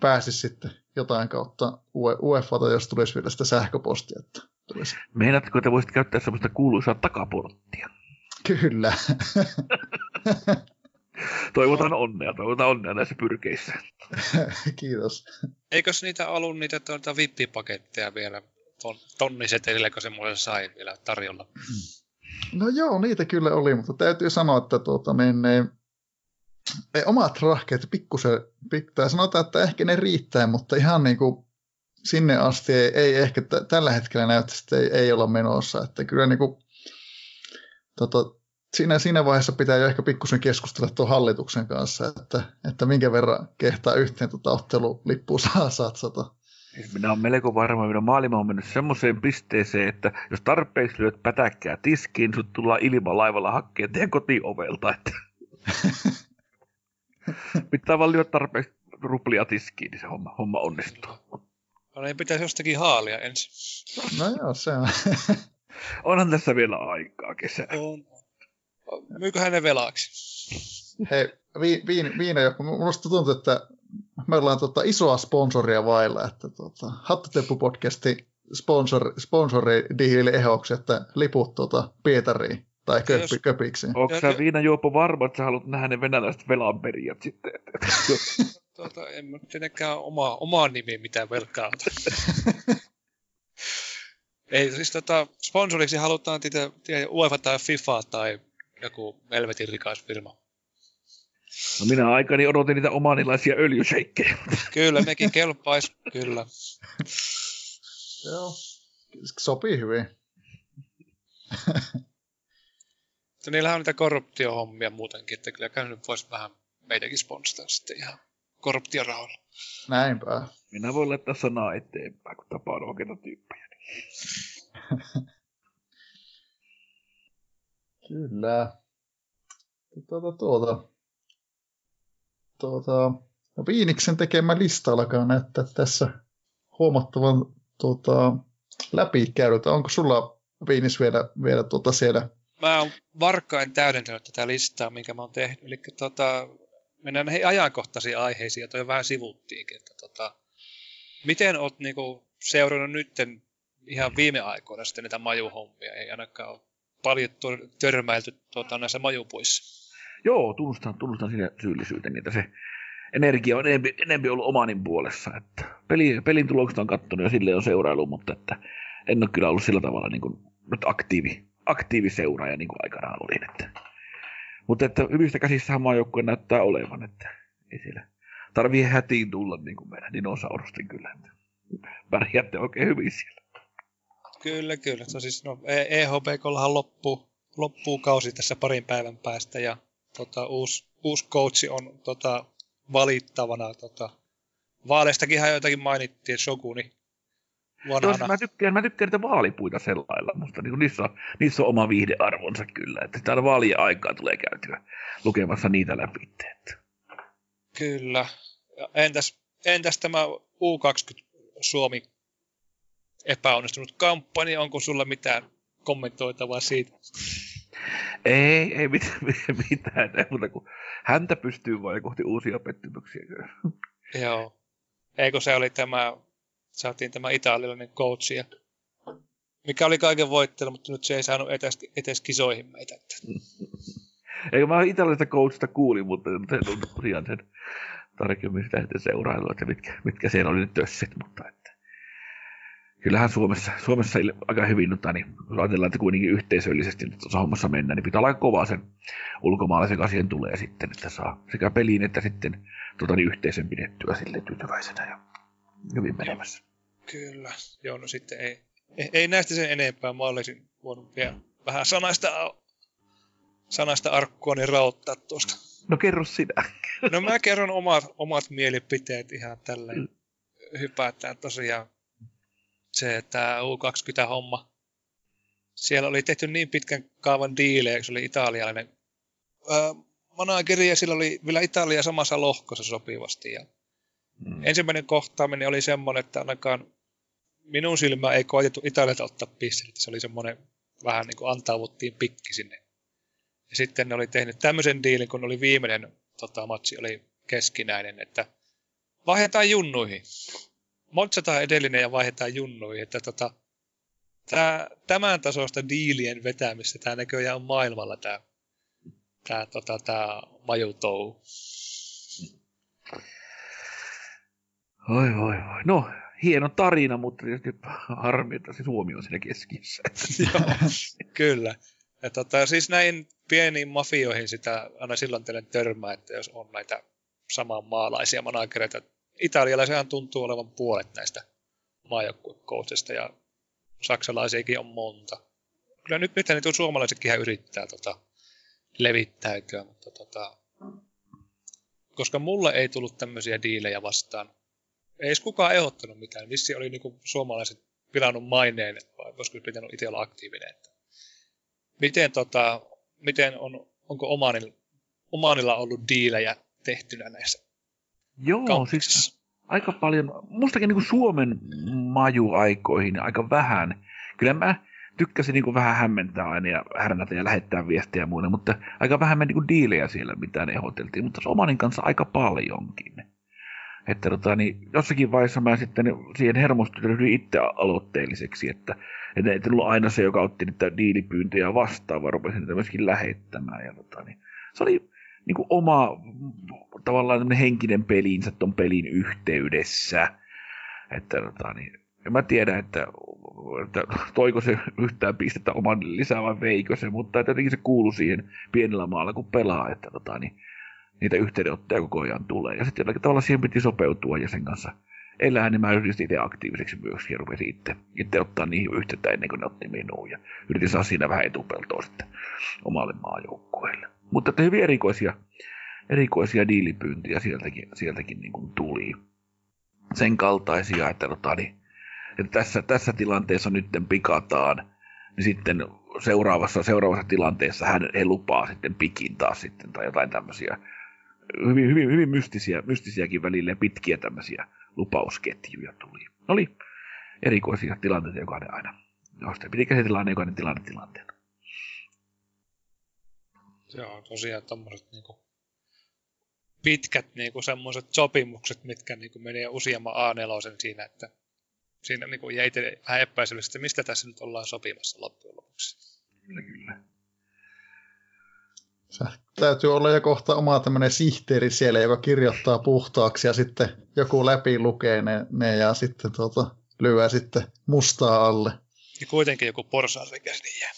pääsisi sitten jotain kautta UEFAta, jos tulisi vielä sitä sähköpostia. Että tulisi. Meinaatko, että voisit käyttää sellaista kuuluisaa takaporttia? Kyllä. toivotan onnea, toivotan onnea näissä pyrkeissä. Kiitos. Eikös niitä ollut niitä tuota VIP-paketteja vielä ton, tonnisetelillä, kun se mulle sai vielä tarjolla? No joo, niitä kyllä oli, mutta täytyy sanoa, että tuota, niin, ne, ei, omat rahkeet pikkusen pitää. Sanotaan, että ehkä ne riittää, mutta ihan niin kuin sinne asti ei, ei ehkä t- tällä hetkellä näytä, että ei, ei olla menossa. Että kyllä niin kuin, tota, siinä, siinä vaiheessa pitää jo ehkä pikkusen keskustella tuon hallituksen kanssa, että, että minkä verran kehtaa yhteen tuota ottelulippuun saa satsata. Minä olen melko varma, että maailma on mennyt semmoiseen pisteeseen, että jos tarpeeksi lyöt pätäkkää tiskiin, sut tullaan ilma laivalla hakkeen teidän kotiovelta. Että... Pitää vaan lyödä tarpeeksi ruplia tiskiin, niin se homma, homma onnistuu. No niin, pitäisi jostakin haalia ensin. No joo, se on. Onhan tässä vielä aikaa kesä. On. Myyköhän ne velaksi? Hei, vi, viin, viina, minusta tuntuu, että me ollaan tota isoa sponsoria vailla, että tota, Hattuteppu-podcasti sponsor, sponsori diili ehoksi, että liput tota, Pietariin tai köppi, jos... köpiksi. Onko sä Viina Juopo varma, että sä haluat nähdä ne venäläiset velanperijät sitten? tuota, en mä tietenkään oma, omaa nimi mitään velkaa. Ei, siis tota, sponsoriksi halutaan tiedä UEFA tai FIFA tai joku helvetin rikas firma. No minä aikani odotin niitä omanilaisia öljysheikkejä. Kyllä, nekin kelpais, kyllä. Joo, sopii hyvin. Mutta niillähän on niitä korruptiohommia muutenkin, että kyllä nyt voisi vähän meitäkin sponstaa sitten ihan korruptiorahoilla. Näinpä. Minä voin laittaa sanaa eteenpäin, kun tapaan oikeita tyyppejä. Kyllä. Tuota, tuota, tuota, no Viiniksen tekemä lista alkaa näyttää tässä huomattavan tuota, läpikäydyltä. Onko sulla Viinis vielä, vielä tuota siellä mä oon varkkain täydentänyt tätä listaa, minkä mä oon tehnyt. Eli tota, mennään näihin ajankohtaisiin aiheisiin, joita jo vähän sivuttiinkin. Että, tota, miten oot niinku, seurannut nytten ihan viime aikoina sitten niitä majuhommia? Ei ainakaan ole paljon törmäilty tuota, näissä majupuissa. Joo, tunnustan, tunnustan sinne syyllisyyteni, että se energia on enempi, enempi ollut omanin puolessa. Että peli, pelin tulokset on kattonut ja sille on seurailu, mutta että en ole kyllä ollut sillä tavalla niin kuin, nyt aktiivi, aktiiviseuraaja niin kuin aikanaan olin. Että. Mutta että hyvistä käsissä maajoukkue näyttää olevan, että ei siellä tarvii hätiin tulla niin kuin meidän dinosaurusten kyllä. Pärjäätte oikein hyvin siellä. Kyllä, kyllä. No siis, no, EHPKllahan loppuu, loppuu kausi tässä parin päivän päästä ja tota, uusi, uusi coachi on tota, valittavana. Tota, vaaleistakinhan joitakin mainittiin, Shoguni vanhana. Joo, mä tykkään, mä tykkään niitä vaalipuita sellailla. Musta niin niissä, on, niissä on oma viihdearvonsa kyllä. Että täällä vaalien aikaa tulee käytyä lukemassa niitä läpi. Että. Kyllä. Ja entäs, entäs tämä U20 Suomi epäonnistunut kampanja? Onko sulla mitään kommentoitavaa siitä? Ei, ei mitään, mitään ei muuta kuin häntä pystyy vain kohti uusia pettymyksiä. Joo. Eikö se oli tämä, saatiin tämä italialainen coach, ja, mikä oli kaiken voittelu, mutta nyt se ei saanut etes, etes kisoihin meitä. Eikö mä italialaisesta coachista kuulin, mutta se on tosiaan sen tarkemmin sitä sitten seurailu, että mitkä, mitkä siellä oli ne tössit, mutta että kyllähän Suomessa, Suomessa aika hyvin, mutta niin, jos ajatellaan, että kuitenkin yhteisöllisesti nyt tuossa hommassa mennään, niin pitää olla kovaa sen ulkomaalaisen asian tulee sitten, että saa sekä peliin että sitten tota, niin yhteisön pidettyä sille tyytyväisenä ja hyvin menemässä. Kyllä, joo, no sitten ei, ei, ei näistä sen enempää. Mä olisin voinut vielä vähän sanaista, sanaista arkkua niin rauttaa tuosta. No kerro sinä. No mä kerron omat, omat mielipiteet ihan tälleen. Mm. Hypätään tosiaan se, että U20-homma. Siellä oli tehty niin pitkän kaavan diilejä, se oli italialainen öö, manageri ja sillä oli vielä Italia samassa lohkossa sopivasti. Ja mm. Ensimmäinen kohtaaminen oli semmoinen, että ainakaan minun silmä ei koetettu Italialta ottaa pisteitä. Se oli semmoinen vähän niin kuin antaavuttiin pikki sinne. Ja sitten ne oli tehnyt tämmöisen diilin, kun oli viimeinen tota, matsi oli keskinäinen, että vaihdetaan junnuihin motsataan edellinen ja vaihdetaan junnuihin, että tota, tää, tämän tasosta diilien vetämistä tämä näköjään on maailmalla tämä tää, tota, tää majutou. Oi voi voi. No, hieno tarina, mutta tietysti harmi, että se Suomi on siinä keskiössä. Joo, kyllä. Ja tota, siis näin pieniin mafioihin sitä aina silloin teille törmää, että jos on näitä samanmaalaisia managereita italialaisiahan tuntuu olevan puolet näistä maajoukkuekoutseista ja saksalaisiakin on monta. Kyllä nyt, nyt niitä suomalaisetkin yrittää tota, levittäytyä, mutta tota, koska mulle ei tullut tämmöisiä diilejä vastaan. Ei edes kukaan ehdottanut mitään. Vissi oli niinku suomalaiset pilannut maineen, vai olisiko pitänyt itse olla aktiivinen. Että miten, tota, miten on, onko Omanilla, Omanilla ollut diilejä tehtynä näissä Joo, Kampiksi. siis aika paljon, mustakin niin kuin Suomen majuaikoihin aika vähän. Kyllä mä tykkäsin niin kuin vähän hämmentää aina ja härnätä ja lähettää viestiä ja muuta, mutta aika vähän niin kuin diilejä siellä, mitä ne ehdoteltiin, mutta Omanin kanssa aika paljonkin. Että tota, niin jossakin vaiheessa mä sitten siihen hermostuin itse aloitteelliseksi, että, että ei ollut aina se, joka otti niitä diilipyyntöjä vastaan, vaan rupesin niitä myöskin lähettämään. Ja tota, niin, se oli niin kuin oma tavallaan henkinen pelinsä ton pelin yhteydessä. Että tota, niin, en mä tiedä, että, että toiko se yhtään pistettä oman lisää vai veikö se, mutta jotenkin se kuuluu siihen pienellä maalla, kun pelaa, että tota, niin, niitä yhteydenottoja koko ajan tulee. Ja sitten jollakin tavalla siihen piti sopeutua ja sen kanssa elää, niin mä yritin itse aktiiviseksi myös ja rupesin itse, itse ottaa niihin yhteyttä ennen kuin ne otti minuun. Ja yritin saada siinä vähän etupeltoa sitten omalle maajoukkueelle. Mutta että hyvin erikoisia, erikoisia diilipyyntiä sieltäkin, sieltäkin niin kuin tuli. Sen kaltaisia, että, tota, niin, että tässä, tässä tilanteessa nyt pikataan, niin sitten seuraavassa, seuraavassa tilanteessa hän he lupaa sitten pikin taas sitten, tai jotain tämmöisiä hyvin, hyvin, hyvin mystisiä, mystisiäkin välillä pitkiä tämmöisiä lupausketjuja tuli. Ne oli erikoisia tilanteita jokainen aina. Josta piti käsitellä aina jokainen tilanne tilanteena. Joo, tosiaan tommoset niinku pitkät niinku semmoiset sopimukset, mitkä niinku menee useamman A4 siinä, että siinä niinku jäi vähän epäisyllisesti, mistä tässä nyt ollaan sopimassa loppujen lopuksi. Kyllä, kyllä. Se täytyy olla jo kohta oma tämmöinen sihteeri siellä, joka kirjoittaa puhtaaksi ja sitten joku läpi lukee ne, ne ja sitten tuota, lyö sitten mustaa alle. Ja kuitenkin joku porsaanreikäs niin jää.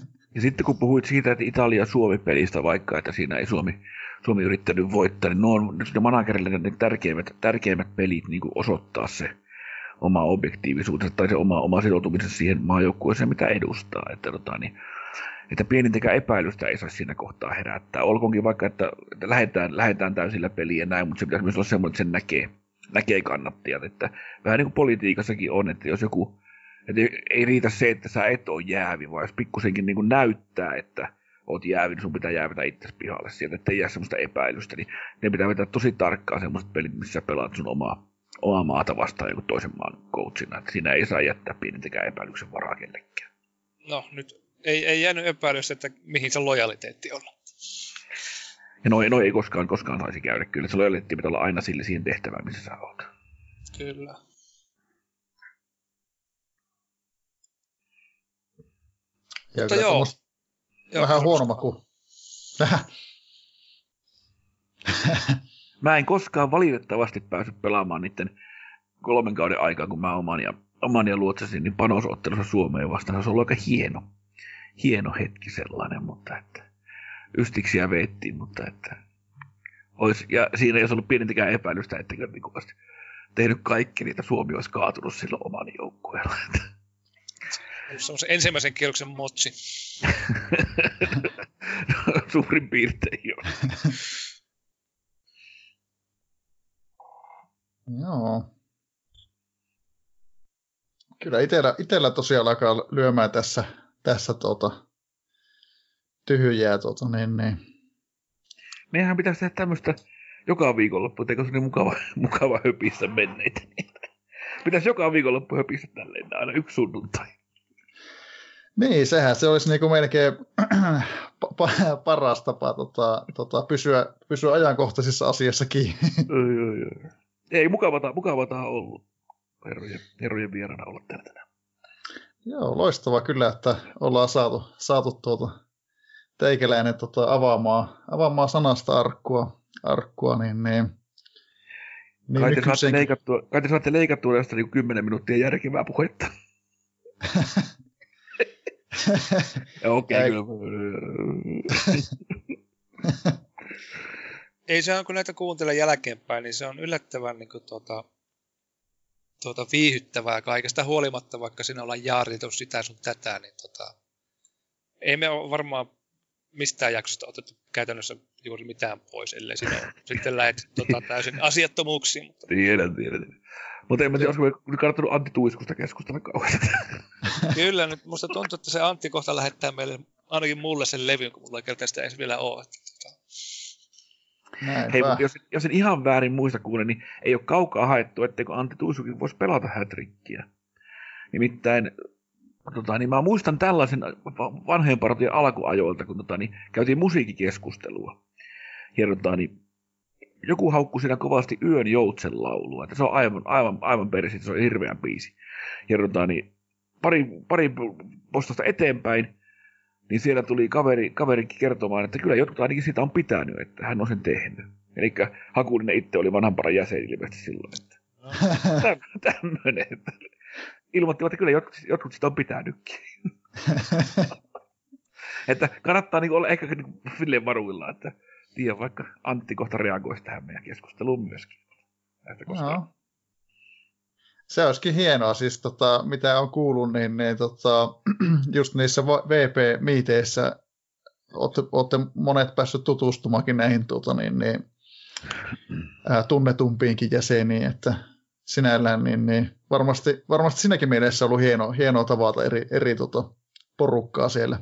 Ja sitten kun puhuit siitä, että Italia-Suomi-pelistä vaikka, että siinä ei Suomi, Suomi yrittänyt voittaa, niin ne on ne managerille ne tärkeimmät, tärkeimmät pelit niin kuin osoittaa se oma objektiivisuutensa tai se oma, oma sitoutumisensa siihen maajoukkueeseen, mitä edustaa. Että, tota, niin, että pienintäkään epäilystä ei saa siinä kohtaa herättää. Olkoonkin vaikka, että, että lähdetään, lähdetään täysillä peliä ja näin, mutta se pitäisi myös olla semmoinen, että sen näkee, näkee kannattajat. Että vähän niin kuin politiikassakin on, että jos joku, että ei riitä se, että sä et ole jäävi, vaan jos pikkusenkin niin näyttää, että oot jäävi, niin sun pitää jäävätä itse pihalle sieltä, että ei jää semmoista epäilystä, niin ne pitää vetää tosi tarkkaan semmoiset pelit, missä pelaat sun omaa, omaa maata vastaan joku toisen maan coachina, että siinä ei saa jättää pienintäkään epäilyksen varaa kellekään. No nyt ei, ei jäänyt epäilystä, että mihin se lojaliteetti on. Ja no, no ei koskaan, koskaan saisi käydä. Kyllä se lojaliteetti pitää olla aina sille siihen tehtävään, missä sä oot. Kyllä. Ja Mutta joo. Joo, vähän huono maku. Mä en koskaan valitettavasti päässyt pelaamaan niiden kolmen kauden aikaa, kun mä oman ja, oman ja luotsasin, niin panosottelussa Suomeen vastaan. Se olisi ollut aika hieno, hieno hetki sellainen, mutta että ystiksiä veettiin, mutta että olisi, ja siinä ei olisi ollut pienintäkään epäilystä, että niin olisi tehnyt kaikki niitä Suomi olisi kaatunut silloin oman joukkueella. Se on se ensimmäisen kierroksen motsi. Suurin piirtein jo. Joo. Kyllä itellä, itellä tosiaan alkaa lyömään tässä, tässä tuota, tyhjää. Tuota, niin, niin. Meidän pitäisi tehdä tämmöistä joka viikonloppu, eikö se niin mukava, mukava höpissä menneitä. Pitäisi joka viikonloppu höpissä tälleen, aina yksi sunnuntai. Niin, sehän se olisi niinku melkein pa- pa- paras tapa tota, tota, pysyä, pysyä ajankohtaisissa asiassa kiinni. Oi, oi, oi. Ei, mukavata, mukavata ollut herrojen, herrojen vieraana olla täällä tänään. Joo, loistavaa kyllä, että ollaan saatu, saatu tuota teikäläinen tota, avaamaan, avaamaan sanasta arkkua, arkkua niin, niin, niin Kai te, saatte nykyisenkin- leikattua, kai te saatte leikattua tästä niin 10 minuuttia järkevää puhetta. Okei, Ei. kyllä. Ei se on, kun näitä kuuntelee jälkeenpäin, niin se on yllättävän niin kuin, tuota, tuota, viihyttävää kaikesta huolimatta, vaikka siinä ollaan jaaritettu sitä sun tätä, niin tota, ei me ole varmaan mistään jaksosta otettu käytännössä juuri mitään pois, ellei siinä ole sitten lähdet tota, täysin asiattomuuksiin. Mutta Tiedän, tiedän. Mutta en mä tiedä, olisiko me kannattanut Antti Tuiskusta keskustella kauheasti. kyllä, nyt musta tuntuu, että se Antti kohta lähettää meille, ainakin mulle sen levyn, kun mulla ei kertaa sitä edes vielä ole. Hei, mutta jos, jos en ihan väärin muista kuule, niin ei ole kaukaa haettu, etteikö Antti Tuisukin voisi pelata hätrikkiä. Nimittäin, tota, niin mä muistan tällaisen va- vanhojen partion alkuajoilta, kun tota, niin, käytiin musiikkikeskustelua. Ja niin, joku haukkui siinä kovasti Yön joutsen laulua, että se on aivan, aivan, aivan persi, se on hirveän biisi. Ja niin, pari, pari postasta eteenpäin, niin siellä tuli kaveri, kaverikin kertomaan, että kyllä jotkut ainakin siitä on pitänyt, että hän on sen tehnyt. Eli Hakulinen itse oli vanhan paran jäsen ilmeisesti silloin. Että täm- tämmöinen. Että ilmoittivat, että kyllä jotkut, jotkut sitä on pitänytkin. että kannattaa niin olla ehkä niin silleen varuilla, että tiedä vaikka Antti kohta reagoisi tähän meidän keskusteluun myöskin. Näistä koska Joo. Se olisikin hienoa, siis tota, mitä on kuullut, niin, niin tota, just niissä VP-miiteissä olette, olette monet päässyt tutustumaankin näihin tuota, niin, niin, ää, tunnetumpiinkin jäseniin, että sinällään niin, niin, varmasti, varmasti siinäkin mielessä on ollut hieno, hienoa tavata eri, eri tota, porukkaa siellä.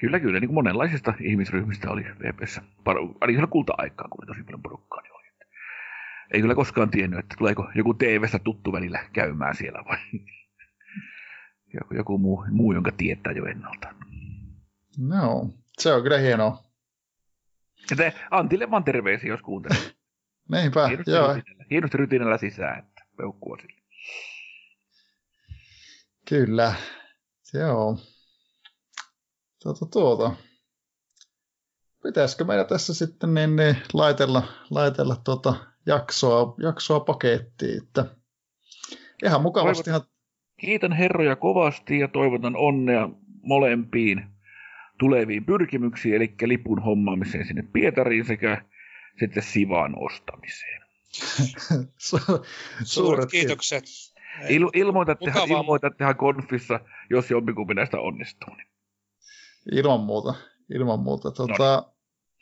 Kyllä, kyllä. Niin kuin monenlaisista ihmisryhmistä oli VPssä. Ainakin siellä kulta-aikaan, kun oli tosi paljon porukkaa, niin. Ei kyllä koskaan tiennyt, että tuleeko joku TV-stä tuttu välillä käymään siellä vai joku, joku muu, muu, jonka tietää jo ennalta. No, se on kyllä hienoa. Ja te Antille vaan terveisiä, jos kuuntelet. Niinpä, Hienosti, joo, rytinällä, hienosti rytinällä sisään, että peukkua sille. Kyllä. Joo. Tuota, tuota. Pitäisikö meidän tässä sitten niin, niin laitella, laitella tuota jaksoa, jaksoa pakettiin, että ihan mukavastihan, Kiitän herroja kovasti ja toivotan onnea molempiin tuleviin pyrkimyksiin, eli lipun hommaamiseen sinne Pietariin sekä sitten Sivaan ostamiseen. su- Suuret suuret kiitokset. Il- ilmoitattehan, ilmoitattehan konfissa, jos jompikumpi näistä onnistuu. Niin. Ilman muuta, ilman muuta. Tuota,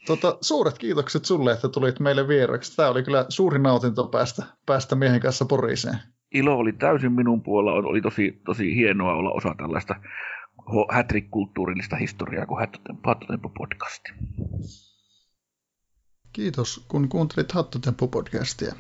Tota, suuret kiitokset sulle, että tulit meille vieraksi. Tämä oli kyllä suuri nautinto päästä, päästä miehen kanssa Poriseen. Ilo oli täysin minun puolella. Oli tosi, tosi hienoa olla osa tällaista hätrik-kulttuurillista historiaa kuin Hattotempo-podcasti. Kiitos, kun kuuntelit Hattotempo-podcastia.